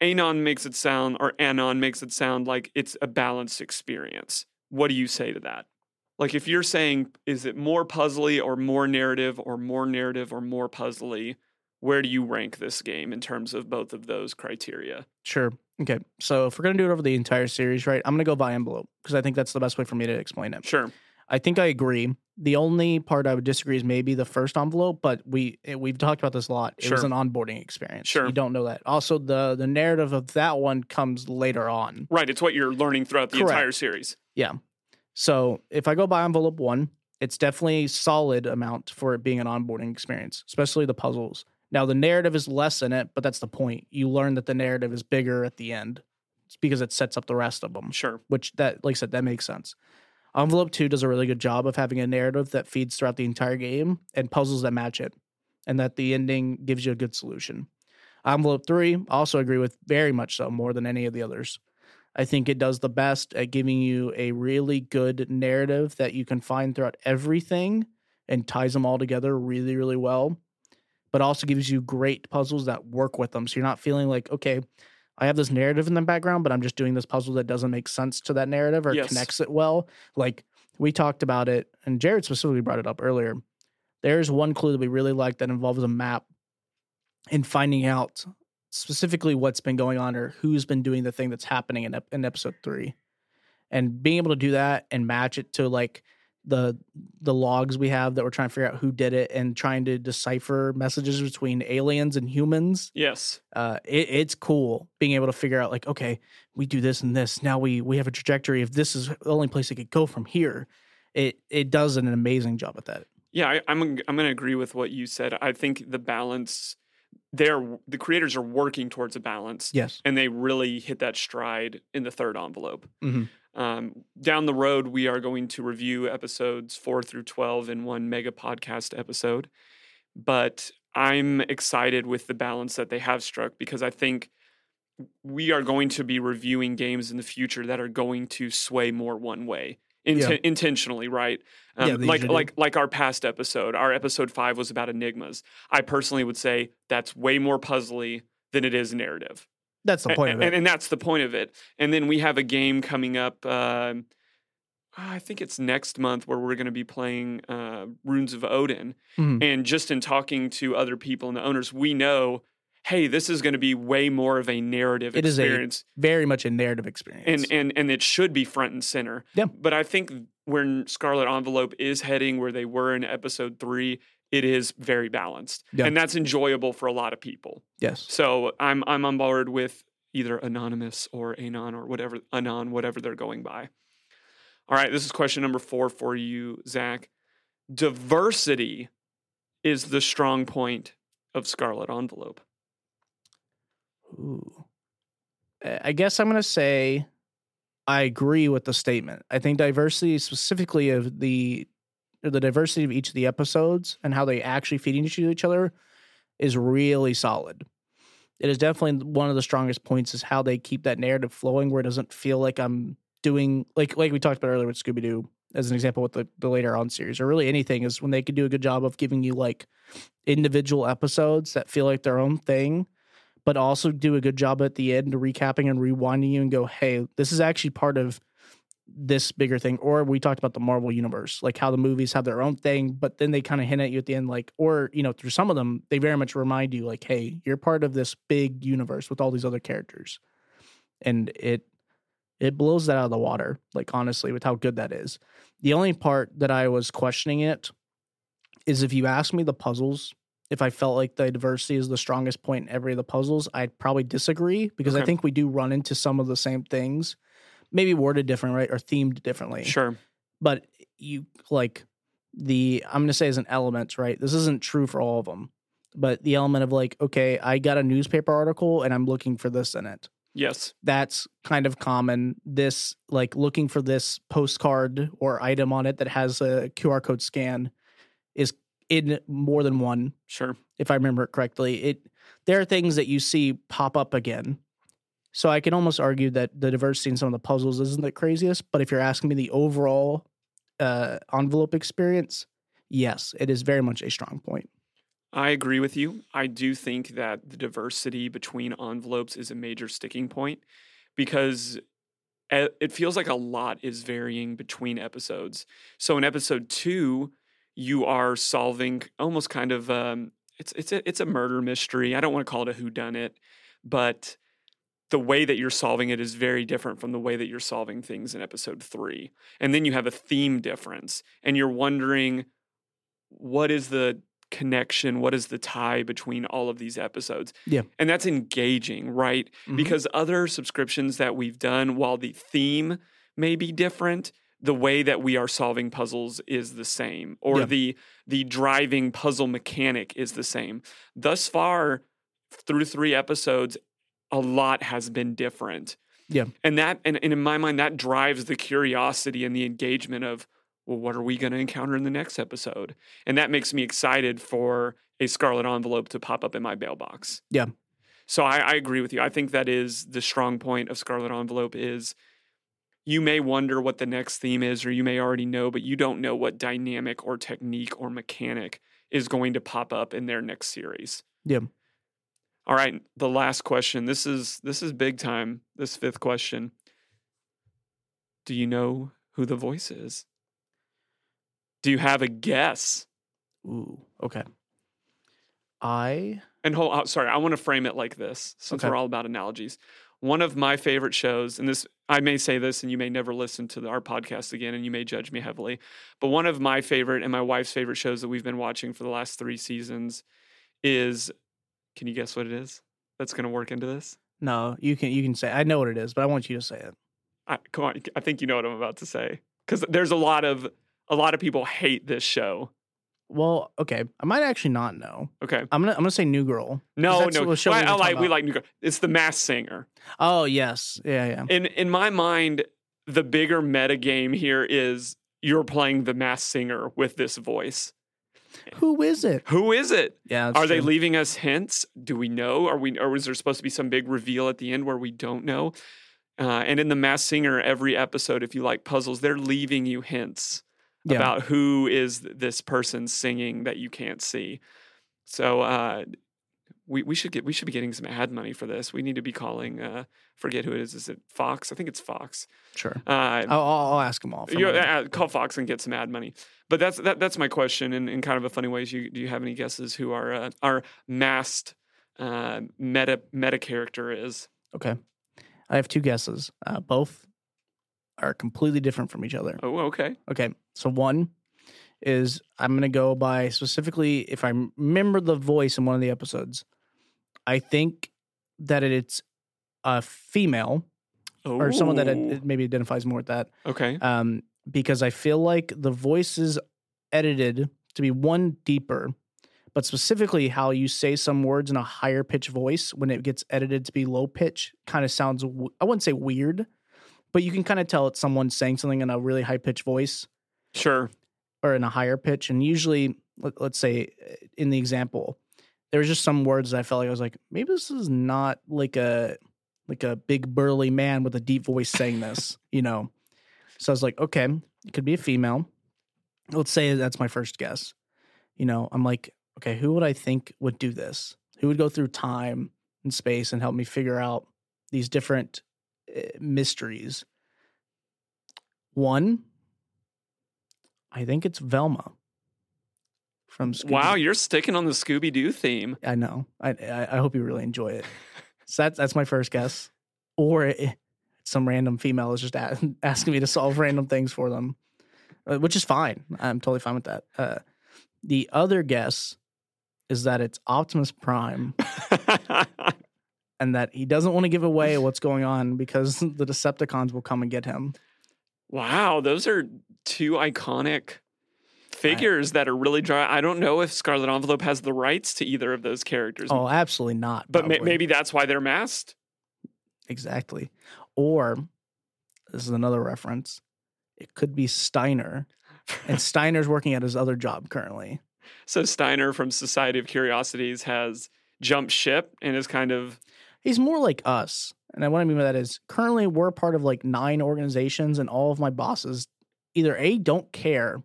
Speaker 3: Anon makes it sound, or Anon makes it sound like it's a balanced experience. What do you say to that? Like, if you're saying, is it more puzzly or more narrative, or more narrative or more puzzly? where do you rank this game in terms of both of those criteria?
Speaker 2: Sure. Okay. So if we're gonna do it over the entire series, right? I'm gonna go by envelope because I think that's the best way for me to explain it.
Speaker 3: Sure.
Speaker 2: I think I agree. The only part I would disagree is maybe the first envelope, but we we've talked about this a lot. It was an onboarding experience.
Speaker 3: Sure.
Speaker 2: You don't know that. Also, the the narrative of that one comes later on.
Speaker 3: Right. It's what you're learning throughout the
Speaker 2: Correct.
Speaker 3: entire series.
Speaker 2: Yeah. So if I go by envelope one, it's definitely a solid amount for it being an onboarding experience, especially the puzzles. Now the narrative is less in it, but that's the point. You learn that the narrative is bigger at the end. It's because it sets up the rest of them,
Speaker 3: Sure.
Speaker 2: which that like I said, that makes sense. Envelope two does a really good job of having a narrative that feeds throughout the entire game and puzzles that match it, and that the ending gives you a good solution. Envelope three, I also agree with very much so, more than any of the others. I think it does the best at giving you a really good narrative that you can find throughout everything and ties them all together really, really well. But also gives you great puzzles that work with them. So you're not feeling like, okay, I have this narrative in the background, but I'm just doing this puzzle that doesn't make sense to that narrative or
Speaker 3: Yes.
Speaker 2: connects it well. Like we talked about it, and Jared specifically brought it up earlier. There's one clue that we really like that involves a map and finding out specifically what's been going on or who's been doing the thing that's happening in, in episode three and being able to do that and match it to like the the logs we have that we're trying to figure out who did it and trying to decipher messages between aliens and humans
Speaker 3: Yes.
Speaker 2: uh it, it's cool being able to figure out like okay we do this and this now we we have a trajectory if this is the only place it could go from here it it does an amazing job at that
Speaker 3: Yeah, I, I'm I'm going to agree with what you said. I think the balance they're the creators are working towards a balance
Speaker 2: yes
Speaker 3: and they really hit that stride in the third envelope.
Speaker 2: Mhm.
Speaker 3: Um, down the road, we are going to review episodes four through 12 in one mega podcast episode. But I'm excited with the balance that they have struck because I think we are going to be reviewing games in the future that are going to sway more one way.
Speaker 2: Yeah.
Speaker 3: intentionally, right? Um,
Speaker 2: Yeah, they
Speaker 3: like
Speaker 2: do.
Speaker 3: like like our past episode. Our episode five was about enigmas. I personally would say that's way more puzzly than it is narrative.
Speaker 2: That's the point
Speaker 3: and,
Speaker 2: of it.
Speaker 3: And, and that's the point of it. And then we have a game coming up. um I think it's next month where we're going to be playing uh, Runes of Odin.
Speaker 2: Mhm.
Speaker 3: And just in talking to other people and the owners, we know, hey, this is going to be way more of a narrative
Speaker 2: It is a
Speaker 3: experience,
Speaker 2: Very much a narrative experience.
Speaker 3: and and and it should be front and center.
Speaker 2: Yeah.
Speaker 3: But I think where Scarlet Envelope is heading, where they were in Episode Three, it is very balanced,
Speaker 2: Yeah.
Speaker 3: and that's enjoyable for a lot of people.
Speaker 2: yes.
Speaker 3: So I'm I'm on board with either anonymous or anon or whatever anon whatever they're going by. All right, this is question number four for you, Zach. Diversity is the strong point of Scarlet Envelope.
Speaker 2: Ooh. I guess I'm going to say I agree with the statement. I think diversity, specifically of the the diversity of each of the episodes and how they actually feed into each other, is really solid. It is definitely one of the strongest points is how they keep that narrative flowing, where it doesn't feel like I'm doing like like we talked about earlier with Scooby Doo as an example with the, the later on series or really anything is when they could do a good job of giving you like individual episodes that feel like their own thing but also do a good job at the end recapping and rewinding you and go, hey, this is actually part of this bigger thing. Or we talked about the Marvel universe, like how the movies have their own thing, but then they kind of hint at you at the end, like, or, you know, through some of them, they very much remind you, like, hey, you're part of this big universe with all these other characters. And it, it blows that out of the water, like, honestly, with how good that is. The only part that I was questioning it is if you ask me the puzzles if I felt like the diversity is the strongest point in every of the puzzles, I'd probably disagree because I think we do run into some of the same things, maybe worded different, right, or themed differently.
Speaker 3: Sure.
Speaker 2: But you like the I'm going to say as an element, right? This isn't true for all of them, but the element of like, okay, I got a newspaper article and I'm looking for this in it.
Speaker 3: Yes.
Speaker 2: That's kind of common. This like looking for this postcard or item on it that has a QR code scan is in more than one
Speaker 3: Sure.
Speaker 2: if I remember it correctly. It there are things that you see pop up again. So I can almost argue that the diversity in some of the puzzles isn't the craziest, but if you're asking me the overall uh, envelope experience, yes, it is very much a strong point.
Speaker 3: I agree with you. I do think that the diversity between envelopes is a major sticking point because it feels like a lot is varying between episodes. So in episode two, you are solving almost kind of um, it's it's a, it's a murder mystery. I don't want to call it a whodunit, but the way that you're solving it is very different from the way that you're solving things in episode three. And then you have a theme difference, and you're wondering what is the connection, what is the tie between all of these episodes.
Speaker 2: Yeah.
Speaker 3: And that's engaging, right?
Speaker 2: Mhm.
Speaker 3: Because other subscriptions that we've done, while the theme may be different, the way that we are solving puzzles is the same, or
Speaker 2: Yeah.
Speaker 3: the the driving puzzle mechanic is the same. Thus far, through three episodes, a lot has been different.
Speaker 2: Yeah.
Speaker 3: And that and, and in my mind, that drives the curiosity and the engagement of, well, what are we going to encounter in the next episode? And that makes me excited for a scarlet envelope to pop up in my mailbox.
Speaker 2: Yeah.
Speaker 3: So I, I agree with you. I think that is the strong point of Scarlet Envelope is you may wonder what the next theme is, or you may already know, but you don't know what dynamic or technique or mechanic is going to pop up in their next series.
Speaker 2: Yeah.
Speaker 3: All right, the last question. This is this is big time. This fifth question. Do you know who the voice is? Do you have a guess?
Speaker 2: Ooh, okay. I
Speaker 3: And hold, oh, sorry, I want to frame it like this since
Speaker 2: Okay.
Speaker 3: we're all about analogies. One of my favorite shows, and this I may say this, and you may never listen to the, our podcast again, and you may judge me heavily, but one of my favorite and my wife's favorite shows that we've been watching for the last three seasons is. Can you guess what it is? That's going to work into this.
Speaker 2: no, you can you can say I know what it is, but I want you to say it.
Speaker 3: I, come on, I think you know what I'm about to say because there's a lot of a lot of people hate this show.
Speaker 2: Well, okay, I might actually not know.
Speaker 3: Okay,
Speaker 2: I'm gonna I'm gonna say New Girl.
Speaker 3: no, no,
Speaker 2: what show we
Speaker 3: I, I like we like New Girl. It's the Masked Singer.
Speaker 2: Oh yes, yeah, yeah.
Speaker 3: in in my mind, the bigger meta game here is you're playing the masked singer with this voice.
Speaker 2: Who is it?
Speaker 3: Who is it?
Speaker 2: Yeah,
Speaker 3: Are they leaving us hints? Do we know? Are we? Or is there supposed to be some big reveal at the end where we don't know? Uh, and in the Masked Singer, every episode, if you like puzzles, they're leaving you hints
Speaker 2: Yeah.
Speaker 3: about who is this person singing that you can't see. So uh, we we should get we should be getting some ad money for this. We need to be calling. Uh, forget who it is. Is it Fox? I think it's Fox.
Speaker 2: Sure.
Speaker 3: Uh,
Speaker 2: I'll, I'll ask them all.
Speaker 3: you uh, call Fox and get some ad money. But that's that, that's my question. And in kind of a funny way, you, do you have any guesses who our uh, our masked uh, meta meta character is?
Speaker 2: Okay. I have two guesses. Uh, both are completely different from each other.
Speaker 3: Oh, okay.
Speaker 2: Okay. So one is I'm going to go by specifically if I remember the voice in one of the episodes. I think that it's a female
Speaker 3: Oh,
Speaker 2: or someone that it maybe identifies more with that.
Speaker 3: okay.
Speaker 2: Um, because I feel like the voice is edited to be one deeper, but specifically how you say some words in a higher pitch voice when it gets edited to be low pitch kind of sounds, I wouldn't say weird, but you can kind of tell it's someone saying something in a really high pitch voice
Speaker 3: Sure.
Speaker 2: or in a higher pitch. And usually, let, let's say uh, in the example, there was just some words that I felt like I was like, maybe this is not like a like a big burly man with a deep voice saying this, you know. So I was like, okay, it could be a female. Let's say that's my first guess. You know, I'm like, okay, who would I think would do this? Who would go through time and space and help me figure out these different mysteries? One, I think it's Velma from Scooby.
Speaker 3: Wow, you're sticking on the Scooby Doo theme.
Speaker 2: I know. I, I I hope you really enjoy it. So that's that's my first guess. Or it, some random female is just a- asking me to solve random things for them, uh, which is fine. I'm totally fine with that. Uh, the other guess is that it's Optimus Prime and that he doesn't want to give away what's going on because the Decepticons will come and get him.
Speaker 3: wow, those are two iconic figures that are really dry. I don't know if Scarlet Envelope has the rights to either of those characters,
Speaker 2: Oh, absolutely not.
Speaker 3: but
Speaker 2: probably.
Speaker 3: maybe that's why they're masked.
Speaker 2: Exactly. Or this is another reference. It could be Steiner. And Steiner's working at his other job currently.
Speaker 3: So Steiner from Society of Curiosities has jumped ship and is kind of
Speaker 2: He's more like us. And what I mean by that is currently we're part of like nine organizations, and all of my bosses either A, don't care,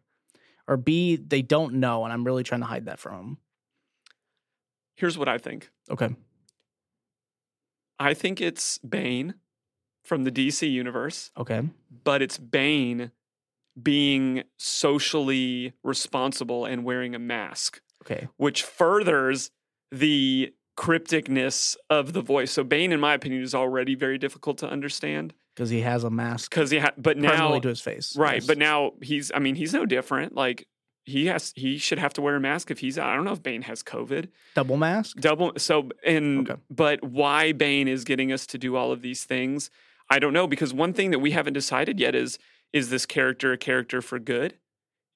Speaker 2: or B, they don't know. And I'm really trying to hide that from them.
Speaker 3: here's what I think.
Speaker 2: Okay.
Speaker 3: I think it's Bane from the DC universe,
Speaker 2: Okay.
Speaker 3: but it's Bane being socially responsible and wearing a mask,
Speaker 2: Okay.
Speaker 3: which furthers the crypticness of the voice. So Bane, in my opinion, is already very difficult to understand
Speaker 2: Because he has a mask
Speaker 3: because he ha- but now
Speaker 2: to his face.
Speaker 3: right,
Speaker 2: Yes.
Speaker 3: but now he's I mean he's no different. Like he has he should have to wear a mask if he's I don't know if Bane has COVID.
Speaker 2: double mask.
Speaker 3: Double so and
Speaker 2: Okay.
Speaker 3: but why Bane is getting us to do all of these things, I don't know because one thing that we haven't decided yet is is this character a character for good?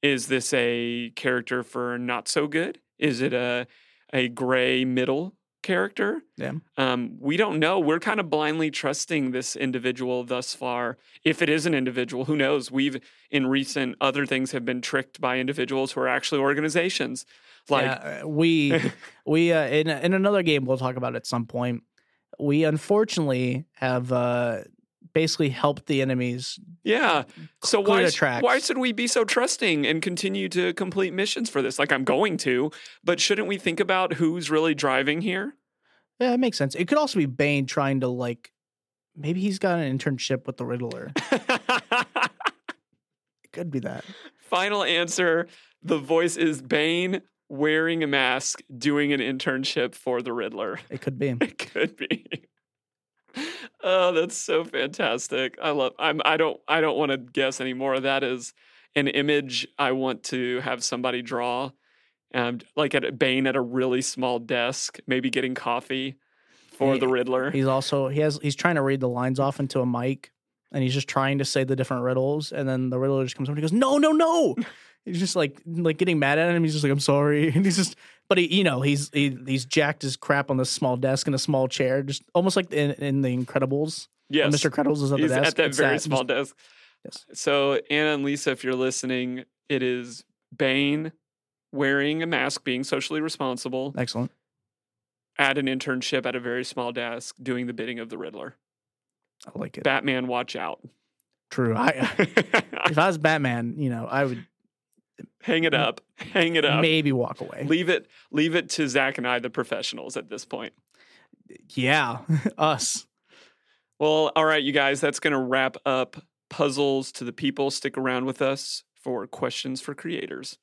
Speaker 3: Is this a character for not so good? Is it a a gray middle character?
Speaker 2: Yeah.
Speaker 3: Um, we don't know. We're kind of blindly trusting this individual thus far. If it is an individual, who knows? We've in recent other things have been tricked by individuals who are actually organizations. Like
Speaker 2: yeah, uh, we we uh, in in another game we'll talk about at some point. We unfortunately have uh, basically helped the enemies.
Speaker 3: Yeah. So why
Speaker 2: tracks.
Speaker 3: why should we be so trusting and continue to complete missions for this? Like I'm going to, but shouldn't we think about who's really driving here?
Speaker 2: Yeah, it makes sense. It could also be Bane trying to like maybe he's got an internship with the Riddler. It could be that.
Speaker 3: Final answer: the voice is Bane wearing a mask, doing an internship for the Riddler.
Speaker 2: It could be.
Speaker 3: It could be. Oh, that's so fantastic! I love. I'm. I don't. I don't want to guess anymore. That is an image I want to have somebody draw, and like at Bane at a really small desk, maybe getting coffee for
Speaker 2: Hey,
Speaker 3: the Riddler.
Speaker 2: He's also he has he's trying to read the lines off into a mic, and he's just trying to say the different riddles, and then the Riddler just comes over and he goes, "No, no, no!" He's just like like getting mad at him. He's just like, "I'm sorry," and he's just. But he, you know, he's he, he's jacked his crap on this small desk in a small chair, just almost like in, in the Incredibles.
Speaker 3: Yes,
Speaker 2: when Mr. Incredibles is at the
Speaker 3: He's
Speaker 2: desk.
Speaker 3: at that
Speaker 2: It's
Speaker 3: very
Speaker 2: just-
Speaker 3: small desk.
Speaker 2: Yes.
Speaker 3: So Anna and Lisa, if you're listening, it is Bane wearing a mask, being socially responsible,
Speaker 2: Excellent.
Speaker 3: at an internship at a very small desk, doing the bidding of the Riddler.
Speaker 2: I like it.
Speaker 3: Batman, watch out.
Speaker 2: True. I if I was Batman, you know, I would
Speaker 3: Hang it up. Hang it up.
Speaker 2: maybe walk away.
Speaker 3: Leave it. Leave it to Zach and I, the professionals, at this point.
Speaker 2: Yeah, us.
Speaker 3: Well, all right, you guys. That's going to wrap up puzzles to the people. Stick around with us for questions for creators.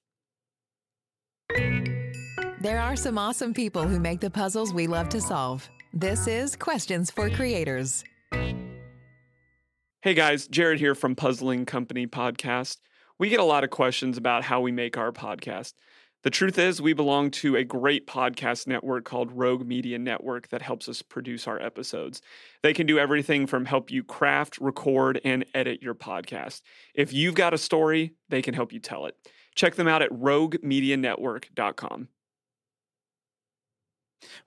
Speaker 1: There are some awesome people who make the puzzles we love to solve. This is Questions for Creators.
Speaker 3: Hey guys, Jared here from Puzzling Company Podcast. We get a lot of questions about how we make our podcast. The truth is, we belong to a great podcast network called Rogue Media Network that helps us produce our episodes. They can do everything from help you craft, record, and edit your podcast. If you've got a story, they can help you tell it. Check them out at roguemedianetwork.com.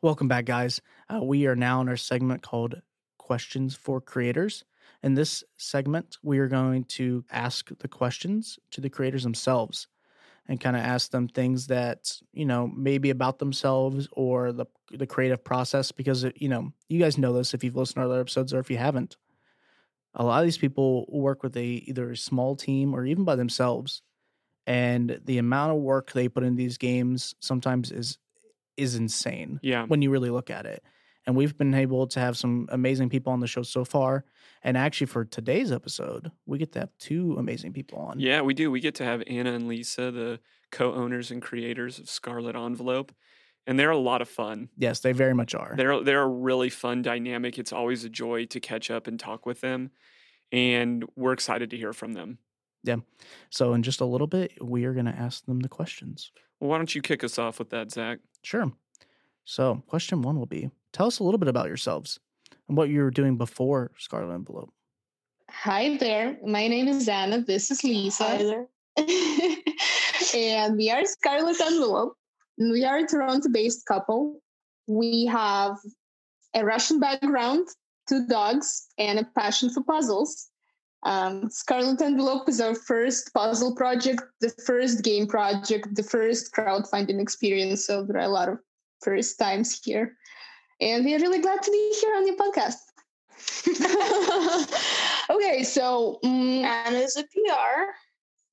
Speaker 2: Welcome back, guys. Uh, we are now in our segment called Questions for Creators. In this segment, we are going to ask the questions to the creators themselves and kind of ask them things that, you know, maybe about themselves or the the creative process because you know, you guys know this if you've listened to other episodes or if you haven't. A lot of these people work with a either a small team or even by themselves. And the amount of work they put in these games sometimes is is insane
Speaker 3: Yeah.
Speaker 2: when you really look at it. And we've been able to have some amazing people on the show so far. And actually, for today's episode, we get to have two amazing people on.
Speaker 3: Yeah, we do. We get to have Anna and Lisa, the co owners and creators of Scarlet Envelope. And they're a lot of fun.
Speaker 2: Yes, they very much are.
Speaker 3: They're they're a really fun dynamic. It's always a joy to catch up and talk with them, and we're excited to hear from them. Yeah.
Speaker 2: So, in just a little bit, we are going to ask them the questions.
Speaker 3: Well, why don't you kick us off with that, Zach?
Speaker 2: Sure. So, question one will be tell us a little bit about yourselves and what you were doing before Scarlet Envelope.
Speaker 4: Hi there. My name is Anna. This is Lisa.
Speaker 5: Hi there.
Speaker 4: and we are Scarlet Envelope. We are a Toronto based couple. We have a Russian background, two dogs, and a passion for puzzles. Um, Scarlet Envelope is our first puzzle project, the first game project, the first crowdfunding experience. So there are a lot of first times here. And we are really glad to be here on your podcast. okay, so um,
Speaker 5: Anna is a PR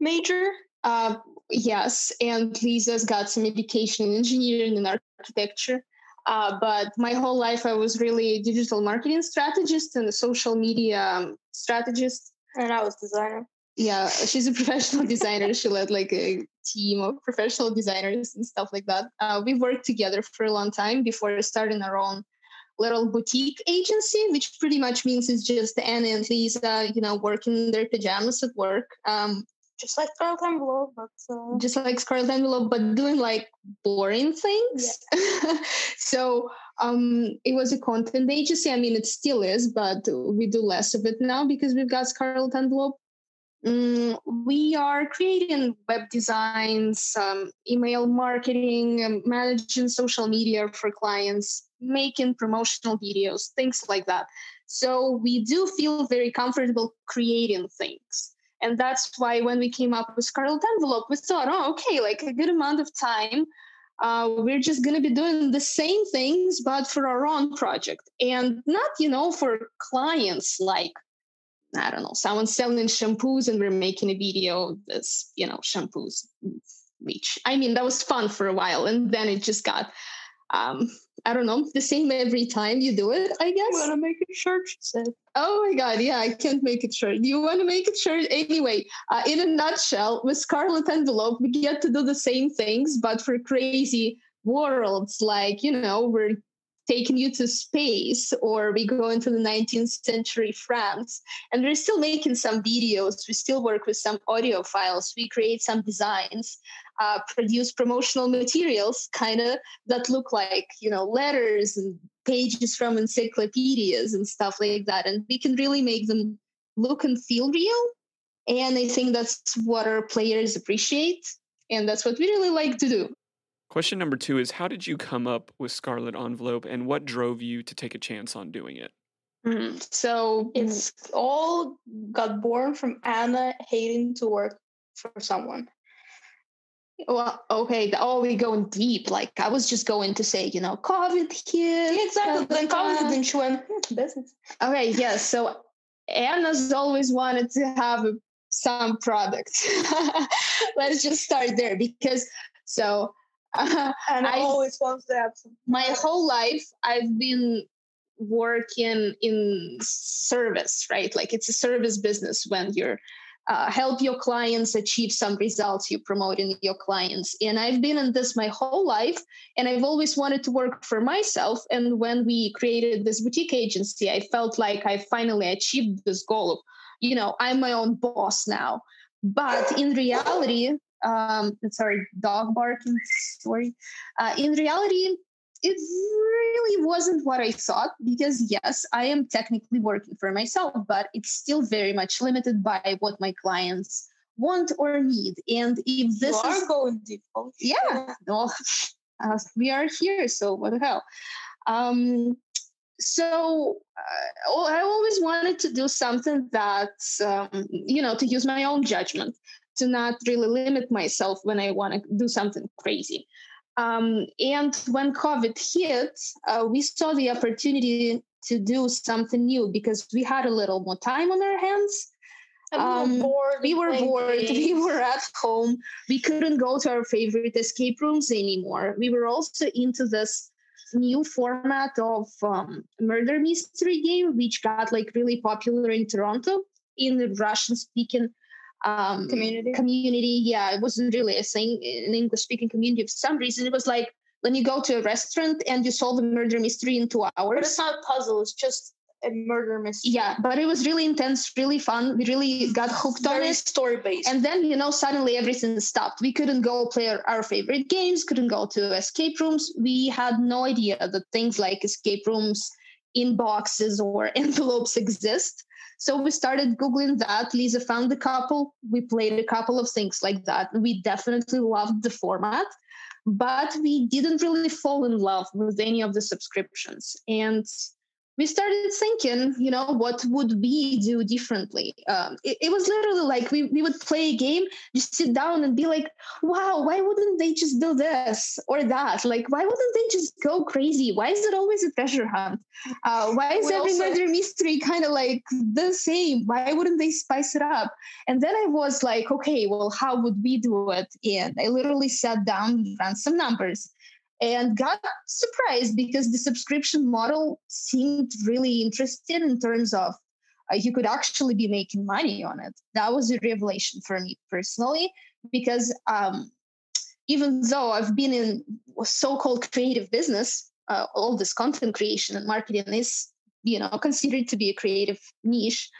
Speaker 5: major.
Speaker 4: uh, yes, and Lisa's got some education in engineering and architecture. Uh, but my whole life, I was really a digital marketing strategist and a social media um, strategist.
Speaker 5: And I was designer.
Speaker 4: Yeah, she's a professional designer. She led like a team of professional designers and stuff like that. Uh, we worked together for a long time before starting our own little boutique agency, which pretty much means it's just Anna and Lisa, you know, working in their pajamas at work. Um,
Speaker 5: Just like Scarlet Envelope, but uh,
Speaker 4: just like Scarlet Envelope, but doing like boring things. so um, it was a content agency. I mean, it still is, but we do less of it now because we've got Scarlet Envelope. Mm, we are creating web designs, um, email marketing, um, managing social media for clients, making promotional videos, things like that. So we do feel very comfortable creating things. And that's why when we came up with Scarlet Envelope, we thought, oh, okay, like a good amount of time. Uh, we're just going to be doing the same things, but for our own project. And not, you know, for clients like, I don't know, someone selling shampoos and we're making a video that's, you know, shampoos reach. I mean, that was fun for a while. And then it just got, um, I don't know, the same every time you do it, I guess.
Speaker 5: I'm gonna make a shirt. She said.
Speaker 4: Oh my God, yeah, I can't make it short. Do you want to make it short? Anyway, uh, in a nutshell, with Scarlet Envelope, we get to do the same things, but for crazy worlds. Like, you know, we're taking you to space, or we go into the 19th century France. And we're still making some videos. We still work with some audio files. We create some designs, uh, produce promotional materials, kind of that look like, you know, letters and pages from encyclopedias and stuff like that. And we can really make them look and feel real. And I think that's what our players appreciate. And that's what we really like to do.
Speaker 3: Question number two is How did you come up with Scarlet Envelope and what drove you to take a chance on doing it?
Speaker 4: Mhm. So
Speaker 5: It's all got born from Anna hating to work for someone.
Speaker 4: Well, okay. Oh, we're going deep. Like I was just going to say, you know, COVID hit.
Speaker 5: Yeah, exactly. Then COVID, then she went "Hmm, business.
Speaker 4: Okay, yes. So Anna's always wanted to have some product. Let's just start there because so
Speaker 5: And I always wants that.
Speaker 4: my whole life I've been working in service, right? Like it's a service business when you're uh, help your clients achieve some results, You're promoting your clients. And I've been in this my whole life, and I've always wanted to work for myself. And when we created this boutique agency, I felt like I finally achieved this goal of, you know, I'm my own boss now. But in reality, um, sorry, dog barking, sorry. Uh, in reality, it really wasn't what I thought because, yes, I am technically working for myself, but it's still very much limited by what my clients want or need. And if this
Speaker 5: you
Speaker 4: is
Speaker 5: going deep.
Speaker 4: Yeah well uh, we are here so what the hell um so uh, i always wanted to do something that um, you know to use my own judgment to not really limit myself when i want to do something crazy. Um, and when covid hit uh, we saw the opportunity to do something new because we had a little more time on our hands.
Speaker 5: And we
Speaker 4: Um,
Speaker 5: were bored.
Speaker 4: we were bored we were at home. We couldn't go to our favorite escape rooms anymore. We were also into this new format of um, murder mystery game which got like really popular in toronto in the russian speaking um,
Speaker 5: Community?
Speaker 4: community yeah it wasn't really a thing in english speaking community for some reason it was like when you go to a restaurant and you solve a murder mystery in two hours.
Speaker 5: But it's not a puzzle. It's just a murder mystery.
Speaker 4: yeah but it was really intense really fun we really got hooked on
Speaker 5: Very
Speaker 4: it
Speaker 5: story based.
Speaker 4: and then, you know, suddenly everything stopped. We couldn't go play our favorite games, couldn't go to escape rooms. We had no idea that things like escape rooms in boxes or envelopes exist. So we started Googling that. Lisa found a couple. We played a couple of things like that. We definitely loved the format, but we didn't really fall in love with any of the subscriptions. And we started thinking, you know, what would we do differently? Um, it, it was literally like we, we would play a game, just sit down and be like, wow, why wouldn't they just do this or that? Like, why wouldn't they just go crazy? Why is it always a treasure hunt? Uh, why is
Speaker 5: We
Speaker 4: every
Speaker 5: also-
Speaker 4: murder mystery kind of like the same? Why wouldn't they spice it up? And then I was like, okay, well, how would we do it? And I literally sat down, ran some numbers and got surprised because the subscription model seemed really interesting in terms of uh, you could actually be making money on it. That was a revelation for me personally because um, even though I've been in so-called creative business, uh, all this content creation and marketing is you know considered to be a creative niche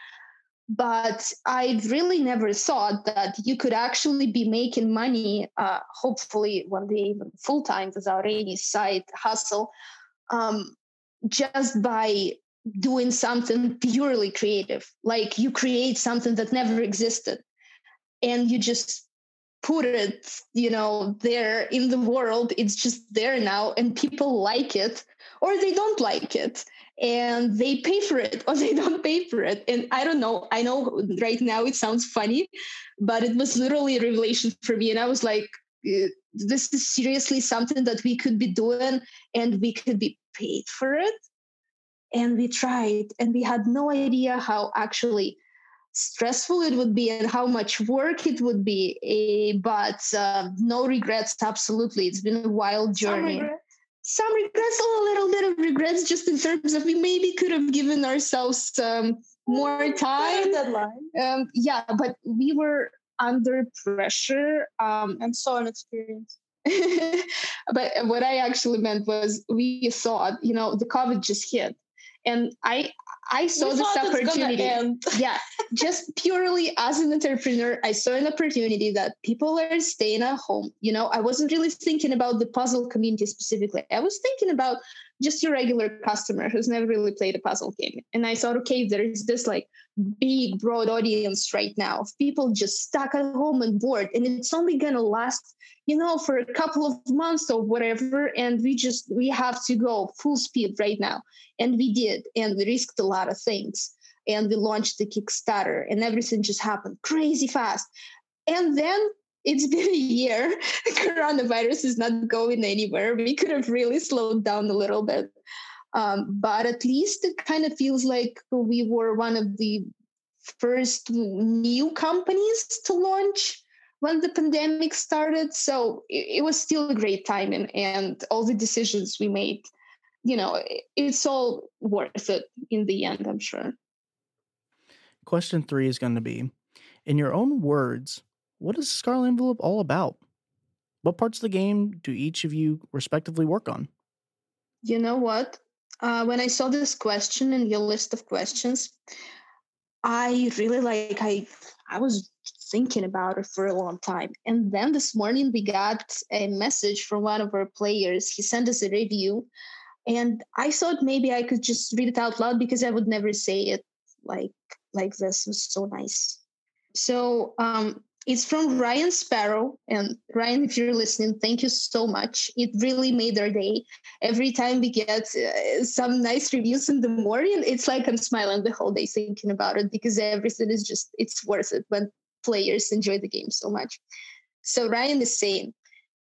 Speaker 4: but I really never thought that you could actually be making money, uh, hopefully one day even full time without any side hustle, um, just by doing something purely creative. Like you create something that never existed and you just put it, you know, there in the world. It's just there now and people like it or they don't like it and they pay for it or they don't pay for it. And I don't know. I know right now it sounds funny, but it was literally a revelation for me. And I was like, "Uh, this is seriously something that we could be doing and we could be paid for it. And we tried, and we had no idea how actually stressful it would be and how much work it would be. Eh, but uh, no regrets, absolutely. It's been a wild journey. Some regrets, a little bit of regrets, just in terms of we maybe could have given ourselves um, more time.
Speaker 5: deadline.
Speaker 4: Um, yeah, but we were under pressure. Um,
Speaker 5: and so inexperienced.
Speaker 4: but what I actually meant was we thought, you know, the COVID just hit, and I I saw
Speaker 5: We
Speaker 4: this
Speaker 5: thought it's gonna
Speaker 4: opportunity. yeah, just purely as an entrepreneur, I saw an opportunity that people are staying at home. You know, I wasn't really thinking about the puzzle community specifically. I was thinking about just your regular customer who's never really played a puzzle game. And I thought, okay, there is this like big, broad audience right now of people just stuck at home and bored, and it's only gonna last, you know, for a couple of months or whatever. And we just we have to go full speed right now. And we did, and we risked a lot of things and we launched the Kickstarter, and everything just happened crazy fast. And then it's been a year. Coronavirus is not going anywhere. We could have really slowed down a little bit. Um, but at least it kind of feels like we were one of the first new companies to launch when the pandemic started. So it, it was still a great time, and, and all the decisions we made, you know, it's all worth it in the end, I'm sure.
Speaker 2: Question three is going to be in your own words, what is Scarlet Envelope all about? What parts of the game do each of you respectively work on?
Speaker 4: You know what? Uh, when I saw this question in your list of questions, I really like I I was thinking about it for a long time. And then this morning we got a message from one of our players. He sent us a review and I thought maybe I could just read it out loud because I would never say it like like this. It was so nice. So um it's from Ryan Sparrow. And Ryan, if you're listening, thank you so much. It really made our day. Every time we get uh, some nice reviews in the morning, it's like I'm smiling the whole day thinking about it because everything is just, it's worth it when players enjoy the game so much. So Ryan is saying,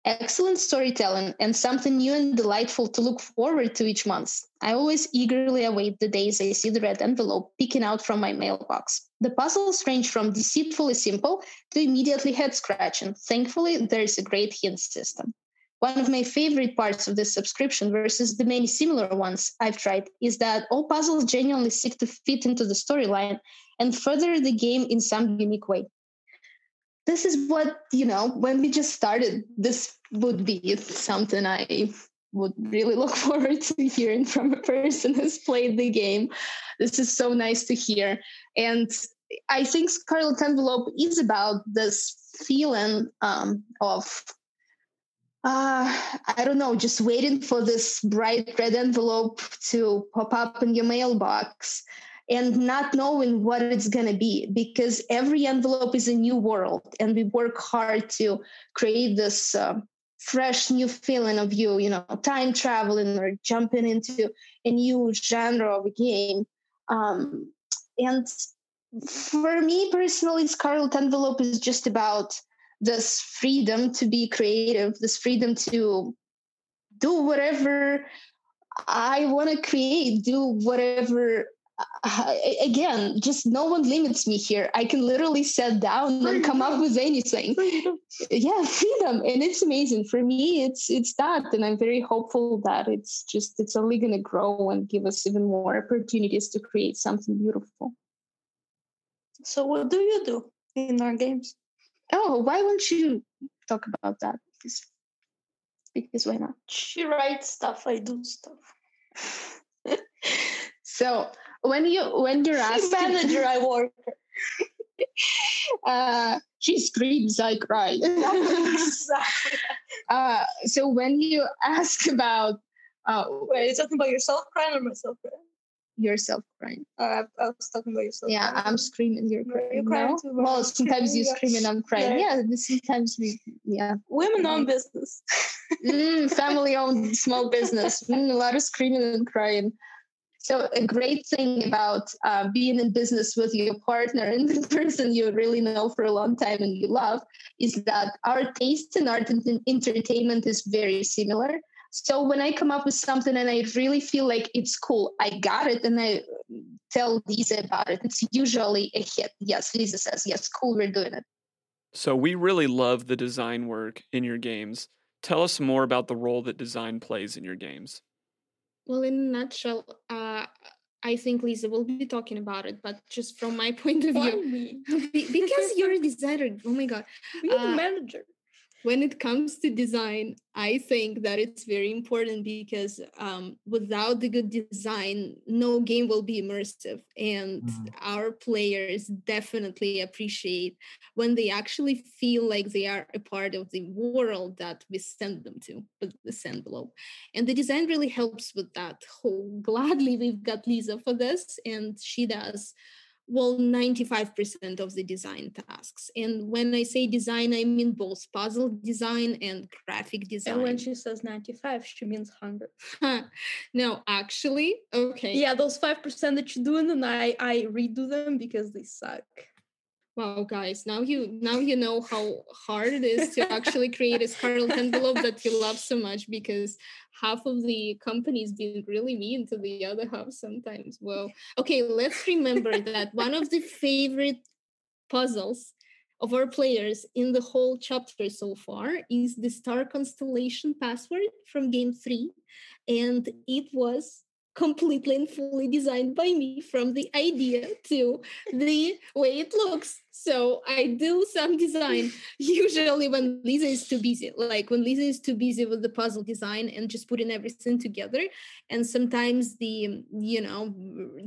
Speaker 4: Excellent storytelling and something new and delightful to look forward to each month. I always eagerly await the days I see the red envelope peeking out from my mailbox. The puzzles range from deceitfully simple to immediately head scratching. Thankfully, there is a great hint system. One of my favorite parts of this subscription versus the many similar ones I've tried is that all puzzles genuinely seek to fit into the storyline and further the game in some unique way this is what you know when we just started this would be something i would really look forward to hearing from a person who's played the game. This is so nice to hear. And i think scarlet envelope is about this feeling um, of uh, I don't know, just waiting for this bright red envelope to pop up in your mailbox and not knowing what it's going to be because every envelope is a new world and we work hard to create this uh, fresh new feeling of you you know time traveling or jumping into a new genre of a game. Um, and for me personally scarlet envelope is just about this freedom to be creative this freedom to do whatever i want to create do whatever again, just no one limits me here. I can literally sit down freedom. and come up with anything. Freedom. Yeah, freedom, and it's amazing for me. It's it's that, and I'm very hopeful that it's just it's only going to grow and give us even more opportunities to create something beautiful.
Speaker 5: So, what do you do in our games?
Speaker 4: Oh, why won't you talk about that? Because, because why not?
Speaker 5: She writes stuff. I do stuff.
Speaker 4: so when you when you're asked
Speaker 5: manager, I work.
Speaker 4: uh, she screams, I cry. exactly. Uh, so when you ask about, uh,
Speaker 5: wait, are you talking about yourself crying or myself crying?
Speaker 4: Yourself crying.
Speaker 5: Uh, I, I was talking about yourself.
Speaker 4: Yeah,
Speaker 5: crying.
Speaker 4: I'm screaming. You're crying.
Speaker 5: You're crying
Speaker 4: no? Well, sometimes you scream and I'm crying. Yeah, yeah sometimes we. Yeah.
Speaker 5: Women-owned business.
Speaker 4: mm, family-owned small business. Mm, a lot of screaming and crying. So a great thing about uh, being in business with your partner and the person you really know for a long time and you love is that our taste in art and entertainment is very similar. So when I come up with something and I really feel like it's cool, I got it, and I tell Lisa about it. It's usually a hit. Yes, Lisa says, yes, cool, we're doing it.
Speaker 3: So we really love the design work in your games. Tell us more about the role that design plays in your games.
Speaker 6: Well, in a nutshell, uh, I think Lisa will be talking about it, but just from my point of view, because you're a designer. Oh my god,
Speaker 5: you're uh, manager
Speaker 6: when it comes to design, I think that it's very important because um, without the good design, no game will be immersive. And mm-hmm. our players definitely appreciate when they actually feel like they are a part of the world that we send them to with this envelope. And the design really helps with that. Oh, gladly, we've got Lisa for this, and she does well 95% of the design tasks. And when i say design i mean both puzzle design and graphic design
Speaker 5: and when she says 95 she means 100
Speaker 6: no actually okay.
Speaker 5: Yeah those 5% that you do and then i i redo them because they suck
Speaker 6: Wow, guys! Now you now you know how hard it is to actually create a scarlet envelope that you love so much because half of the companies being really mean to the other half sometimes. Well, okay, let's remember that one of the favorite puzzles of our players in the whole chapter so far is the star constellation password from game three, and it was completely and fully designed by me from the idea to the way it looks. So I do some design usually when Lisa is too busy, like when Lisa is too busy with the puzzle design and just putting everything together. And sometimes the, you know,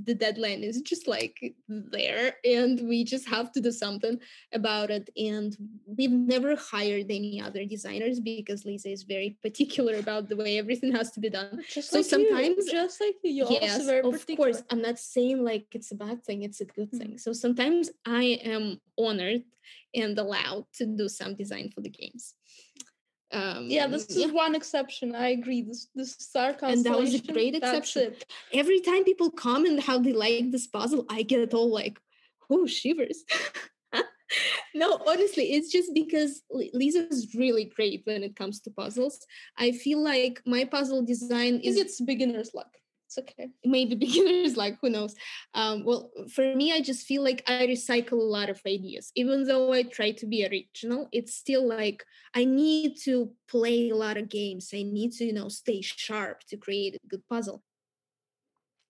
Speaker 6: the deadline is just like there and we just have to do something about it. And we've never hired any other designers because Lisa is very particular about the way everything has to be done.
Speaker 5: Just
Speaker 6: So
Speaker 5: like
Speaker 6: sometimes-
Speaker 5: you, just like you, you're
Speaker 6: yes,
Speaker 5: also very
Speaker 6: of
Speaker 5: particular.
Speaker 6: course. I'm not saying like it's a bad thing; it's a good
Speaker 5: Mm.
Speaker 6: thing. So sometimes I am honored and allowed to do some design for the games. Um,
Speaker 5: Yeah, this is one exception. I agree. This this star
Speaker 6: And that was a great exception. every time people comment how they like this puzzle, I get all like, "Oh, shivers." no, honestly, it's just because Li- Lisa's really great when it comes to puzzles. I feel like my puzzle design is
Speaker 5: it's beginner's luck. It's okay.
Speaker 6: maybe beginners like who knows um, well for me i just feel like i recycle a lot of ideas even though i try to be original it's still like i need to play a lot of games i need to you know stay sharp to create a good puzzle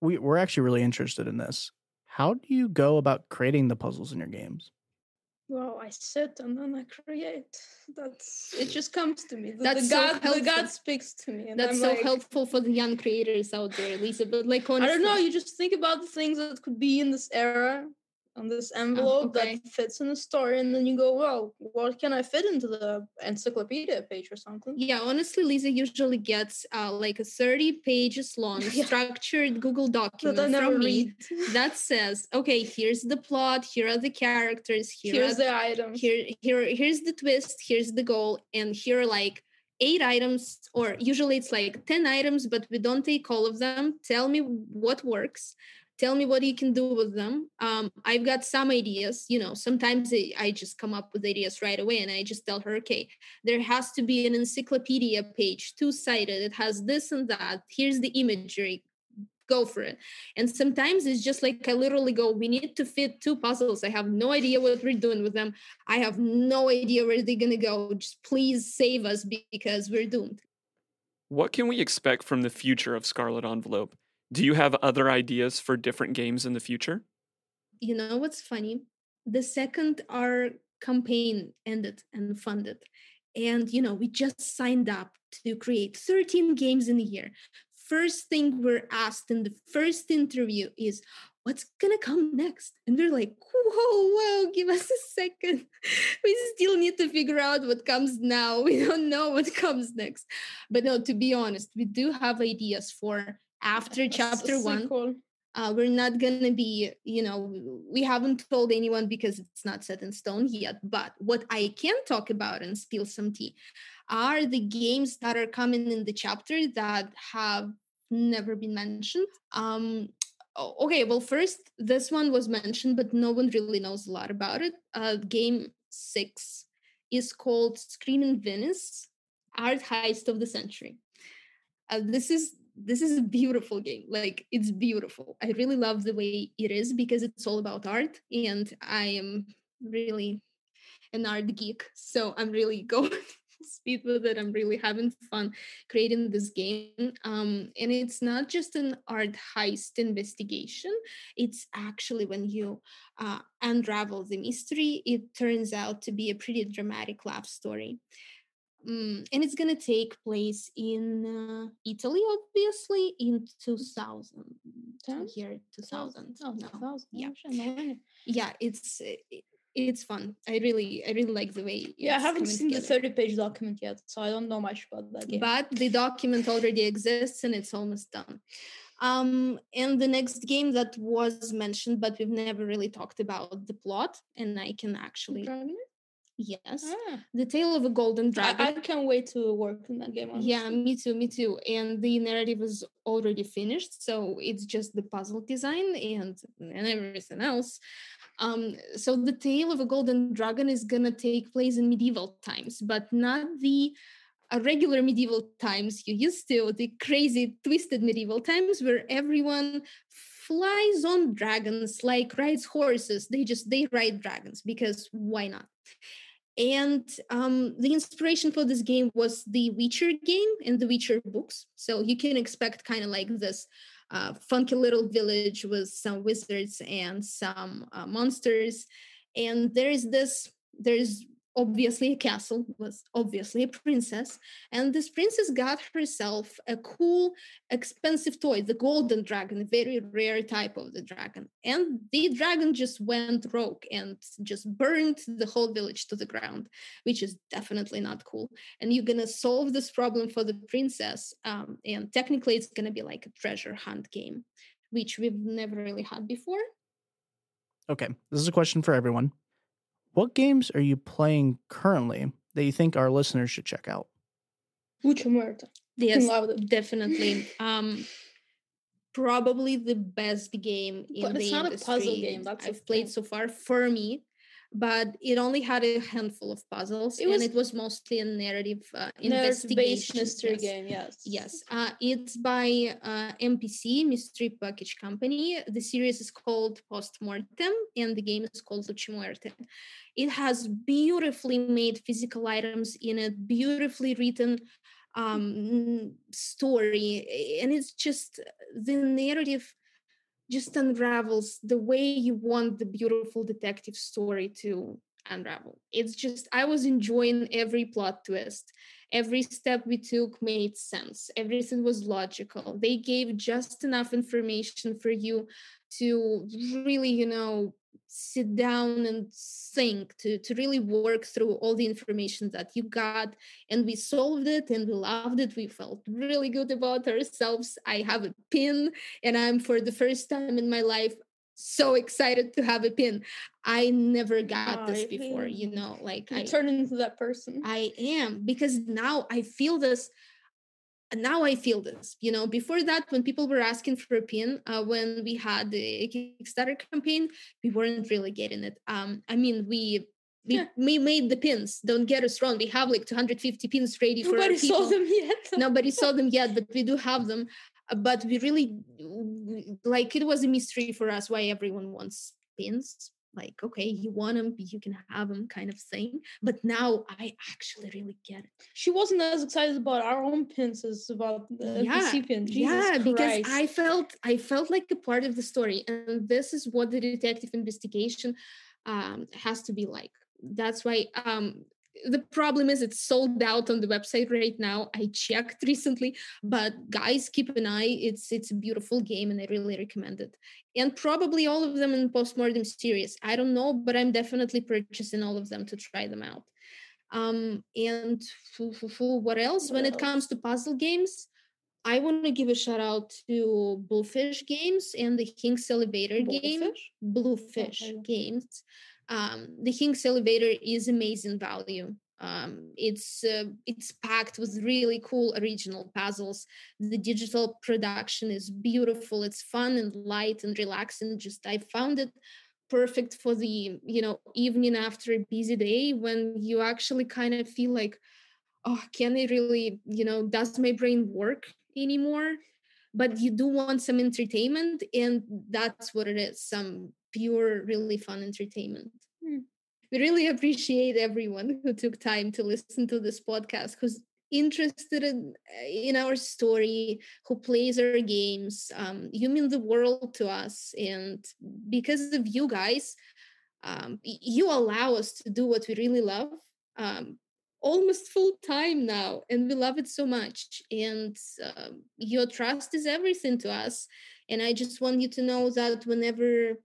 Speaker 2: We, we're actually really interested in this. How do you go about creating the puzzles in your games?
Speaker 5: Well, I sit and then I create. That's it. Just comes to me. The,
Speaker 6: That's
Speaker 5: the
Speaker 6: so
Speaker 5: God, the. God speaks to me.
Speaker 6: That's
Speaker 5: I'm
Speaker 6: so
Speaker 5: like,
Speaker 6: helpful for the young creators out there lisa but like honestly,
Speaker 5: I don't know. You just think about the things that could be in this era, on this envelope
Speaker 6: Oh, okay.
Speaker 5: that fits in the story, and then you go, well, what can I fit into the encyclopedia page or something?
Speaker 6: yeah honestly lisa usually gets uh, like a 30 pages long
Speaker 5: Yeah.
Speaker 6: structured google document
Speaker 5: never
Speaker 6: from me
Speaker 5: read.
Speaker 6: that says okay here's the plot here are the characters here
Speaker 5: Here's the items.
Speaker 6: here here here's the twist here's the goal and here are like eight items or usually it's like 10 items but we don't take all of them tell me what works tell me what you can do with them um, i've got some ideas you know sometimes I, just come up with ideas right away and i just tell her okay there has to be an encyclopedia page two-sided it has this and that here's the imagery go for it and sometimes it's just like i literally go we need to fit two puzzles i have no idea what we're doing with them I have no idea where they're gonna go. Just please save us because we're doomed.
Speaker 3: What can we expect from the future of Scarlet Envelope? Do you have other ideas for different games in the future?
Speaker 6: You know what's funny? The second our campaign ended and funded, and you know, we just signed up to create 13 games in a year. First thing we're asked in the first interview is what's gonna come next? And we're like, whoa, whoa, give us a second. we still need to figure out what comes now. We don't know what comes next. But no, to be honest, we do have ideas for after
Speaker 5: A s- a
Speaker 6: chapter one
Speaker 5: sequel.
Speaker 6: uh, we're not gonna be you know we haven't told anyone because it's not set in stone yet but what i can talk about and spill some tea are the games that are coming in the chapter that have never been mentioned. Um okay well first this one was mentioned but no one really knows a lot about it. Uh game six is called screaming venice art heist of the century. Uh, this is this is a beautiful game like it's beautiful. I really love the way it is because it's all about art and i am really an art geek so i'm really going speed with it. I'm really having fun creating this game. Um, and it's not just an art heist investigation. It's actually when you uh, unravel the mystery it turns out to be a pretty dramatic love story And it's going to take place in uh, Italy, obviously, in 2000.
Speaker 5: Ten?
Speaker 6: Year 2000.
Speaker 5: Oh,
Speaker 6: no.
Speaker 5: 2000.
Speaker 6: Yeah.
Speaker 5: Shit, no wonder.
Speaker 6: Yeah, it's uh, it- it's fun. I really I really like the way.
Speaker 5: Yeah, I haven't seen the 30 page document yet, so I don't know much about that game.
Speaker 6: But the document already exists and it's almost done. Um, and the next game that was mentioned, but we've never really talked about the plot, and I can actually
Speaker 5: Dragon?
Speaker 6: Yes,
Speaker 5: Ah,
Speaker 6: The Tale of a Golden Dragon.
Speaker 5: I, I can't wait to work in that game.
Speaker 6: Yeah, me too, me too. And the narrative is already finished, so it's just the puzzle design and and everything else. Um, so the tale of a golden dragon is gonna take place in medieval times, but not the uh, regular medieval times you used to, the crazy twisted medieval times where everyone flies on dragons like rides horses. They just they ride dragons because why not? And um, the inspiration for this game was the Witcher game and the Witcher books. So you can expect kind of like this uh, funky little village with some wizards and some uh, monsters. And there is this, there's obviously a castle, was obviously a princess. And this princess got herself a cool, expensive toy, the golden dragon, a very rare type of the dragon. And the dragon just went rogue and just burned the whole village to the ground, which is definitely not cool. And you're gonna solve this problem for the princess. Um, and technically, it's gonna be like a treasure hunt game, which we've never really had before.
Speaker 2: Okay, this is a question for everyone. What games are you playing currently that you think our listeners should check out?
Speaker 5: Mucho muerto.
Speaker 6: Yes,
Speaker 5: love it.
Speaker 6: definitely. Um, probably the best game in
Speaker 5: But
Speaker 6: the
Speaker 5: it's not a
Speaker 6: industry
Speaker 5: puzzle game, that's
Speaker 6: I've played
Speaker 5: thing.
Speaker 6: so far for me. But it only had a handful of puzzles,
Speaker 5: It
Speaker 6: and it was mostly a narrative uh, investigation.
Speaker 5: mystery
Speaker 6: yes.
Speaker 5: game. Yes.
Speaker 6: Yes, uh, it's by uh, MPC Mystery Package Company. The series is called Postmortem, and the game is called Luce Muerte. It has beautifully made physical items in a beautifully written um, story, and it's just the narrative just unravels the way you want the beautiful detective story to unravel. It's just I was enjoying every plot twist. Every step we took made sense. Everything was logical. They gave just enough information for you to really you know sit down and think to, to really work through all the information that you got and we solved it and we loved it we felt really good about ourselves i have a pin and i'm for the first time in my life so excited to have a pin i never got this before you know like
Speaker 5: You
Speaker 6: I,
Speaker 5: turn into that person.
Speaker 6: I am because now I feel this. Now I feel this. You know, before that, when people were asking for a pin, uh, when we had the Kickstarter campaign, we weren't really getting it. Um, I mean, we we,
Speaker 5: Yeah.
Speaker 6: we made the pins. Don't get us wrong. We have like 250 pins ready for
Speaker 5: Nobody
Speaker 6: people
Speaker 5: saw them yet.
Speaker 6: nobody saw them yet but we do have them Uh, but we really like it was a mystery for us why everyone wants pins like okay you want them you can have them kind of thing but now i actually really get it
Speaker 5: She wasn't as excited about our own pins as about the
Speaker 6: Yeah,
Speaker 5: NPC pin. Jesus
Speaker 6: yeah because i felt i felt like a part of the story and this is what the detective investigation um, has to be like that's why um, the problem is it's sold out on the website right now. I checked recently but guys keep an eye. It's it's a beautiful game and i really recommend it. And probably all of them in postmortem series. I don't know but i'm definitely purchasing all of them to try them out. Um and foo, foo, foo, what else? When it comes to puzzle games I want to give a shout out to Bluefish Games and the King's Elevator game.
Speaker 5: Bluefish?
Speaker 6: Games. Um, the King's Elevator is amazing value. Um, it's uh, it's packed with really cool original puzzles. The digital production is beautiful. It's fun and light and relaxing. Just I found it perfect for the you know evening after a busy day when you actually kind of feel like oh can i really you know does my brain work anymore but you do want some entertainment and that's what it is some pure really fun entertainment.
Speaker 5: Hmm.
Speaker 6: we really appreciate everyone who took time to listen to this podcast who's interested in, in our story who plays our games um, you mean the world to us. And because of you guys um, you allow us to do what we really love um, almost full time now and we love it so much. And um, your trust is everything to us. And i just want you to know that whenever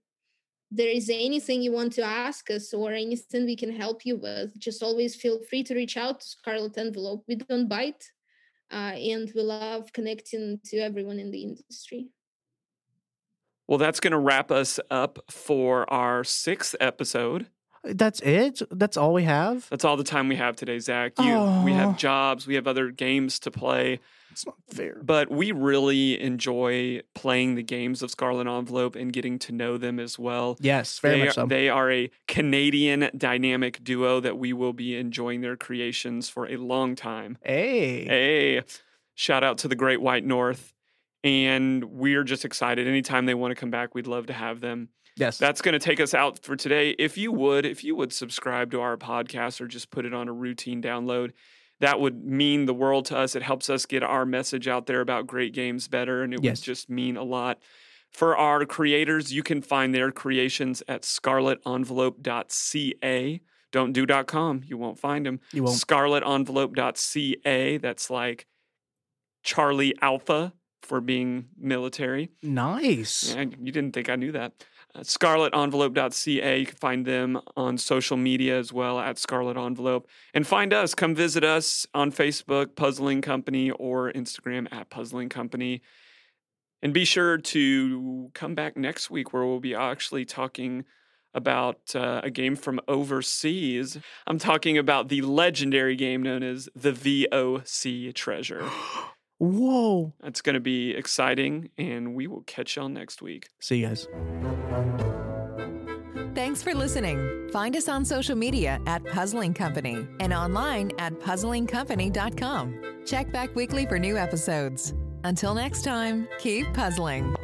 Speaker 6: there is anything you want to ask us or anything we can help you with just always feel free to reach out to scarlet envelope. We don't bite uh, and we love connecting to everyone in the industry.
Speaker 3: Well, that's going to wrap us up for our sixth episode
Speaker 2: That's it. That's all we have.
Speaker 3: That's all the time we have today, Zach. You, we have jobs, we have other games to play,
Speaker 2: It's not fair.
Speaker 3: but we really enjoy playing the games of Scarlet Envelope and getting to know them as well.
Speaker 2: Yes, very
Speaker 3: they,
Speaker 2: much so.
Speaker 3: they are a Canadian dynamic duo that we will be enjoying their creations for a long time.
Speaker 2: hey.
Speaker 3: Hey, shout out to the Great White North. And we're just excited. Anytime they want to come back, we'd love to have them.
Speaker 2: Yes.
Speaker 3: That's going to take us out for today. If you would, if you would subscribe to our podcast or just put it on a routine download, that would mean the world to us. It helps us get our message out there about great games better, and it
Speaker 2: Yes.
Speaker 3: would just mean a lot. For our creators, you can find their creations at scarletenvelope.ca. Don't do.com. You won't find them.
Speaker 2: you won't.
Speaker 3: Scarletenvelope.ca. That's like Charlie Alpha for being military.
Speaker 2: Nice.
Speaker 3: Yeah, you didn't think I knew that. ScarletEnvelope.ca. You can find them on social media as well at Scarlet Envelope. And find us. Come visit us on Facebook, Puzzling Company, or Instagram at Puzzling Company. And be sure to come back next week where we'll be actually talking about uh, a game from overseas. I'm talking about the legendary game known as the VOC Treasure.
Speaker 2: Whoa.
Speaker 3: That's going to be exciting, and we will catch y'all next week.
Speaker 2: See you guys.
Speaker 1: Thanks for listening. Find us on social media at Puzzling Company and online at puzzlingcompany.com. Check back weekly for new episodes. Until next time, keep puzzling.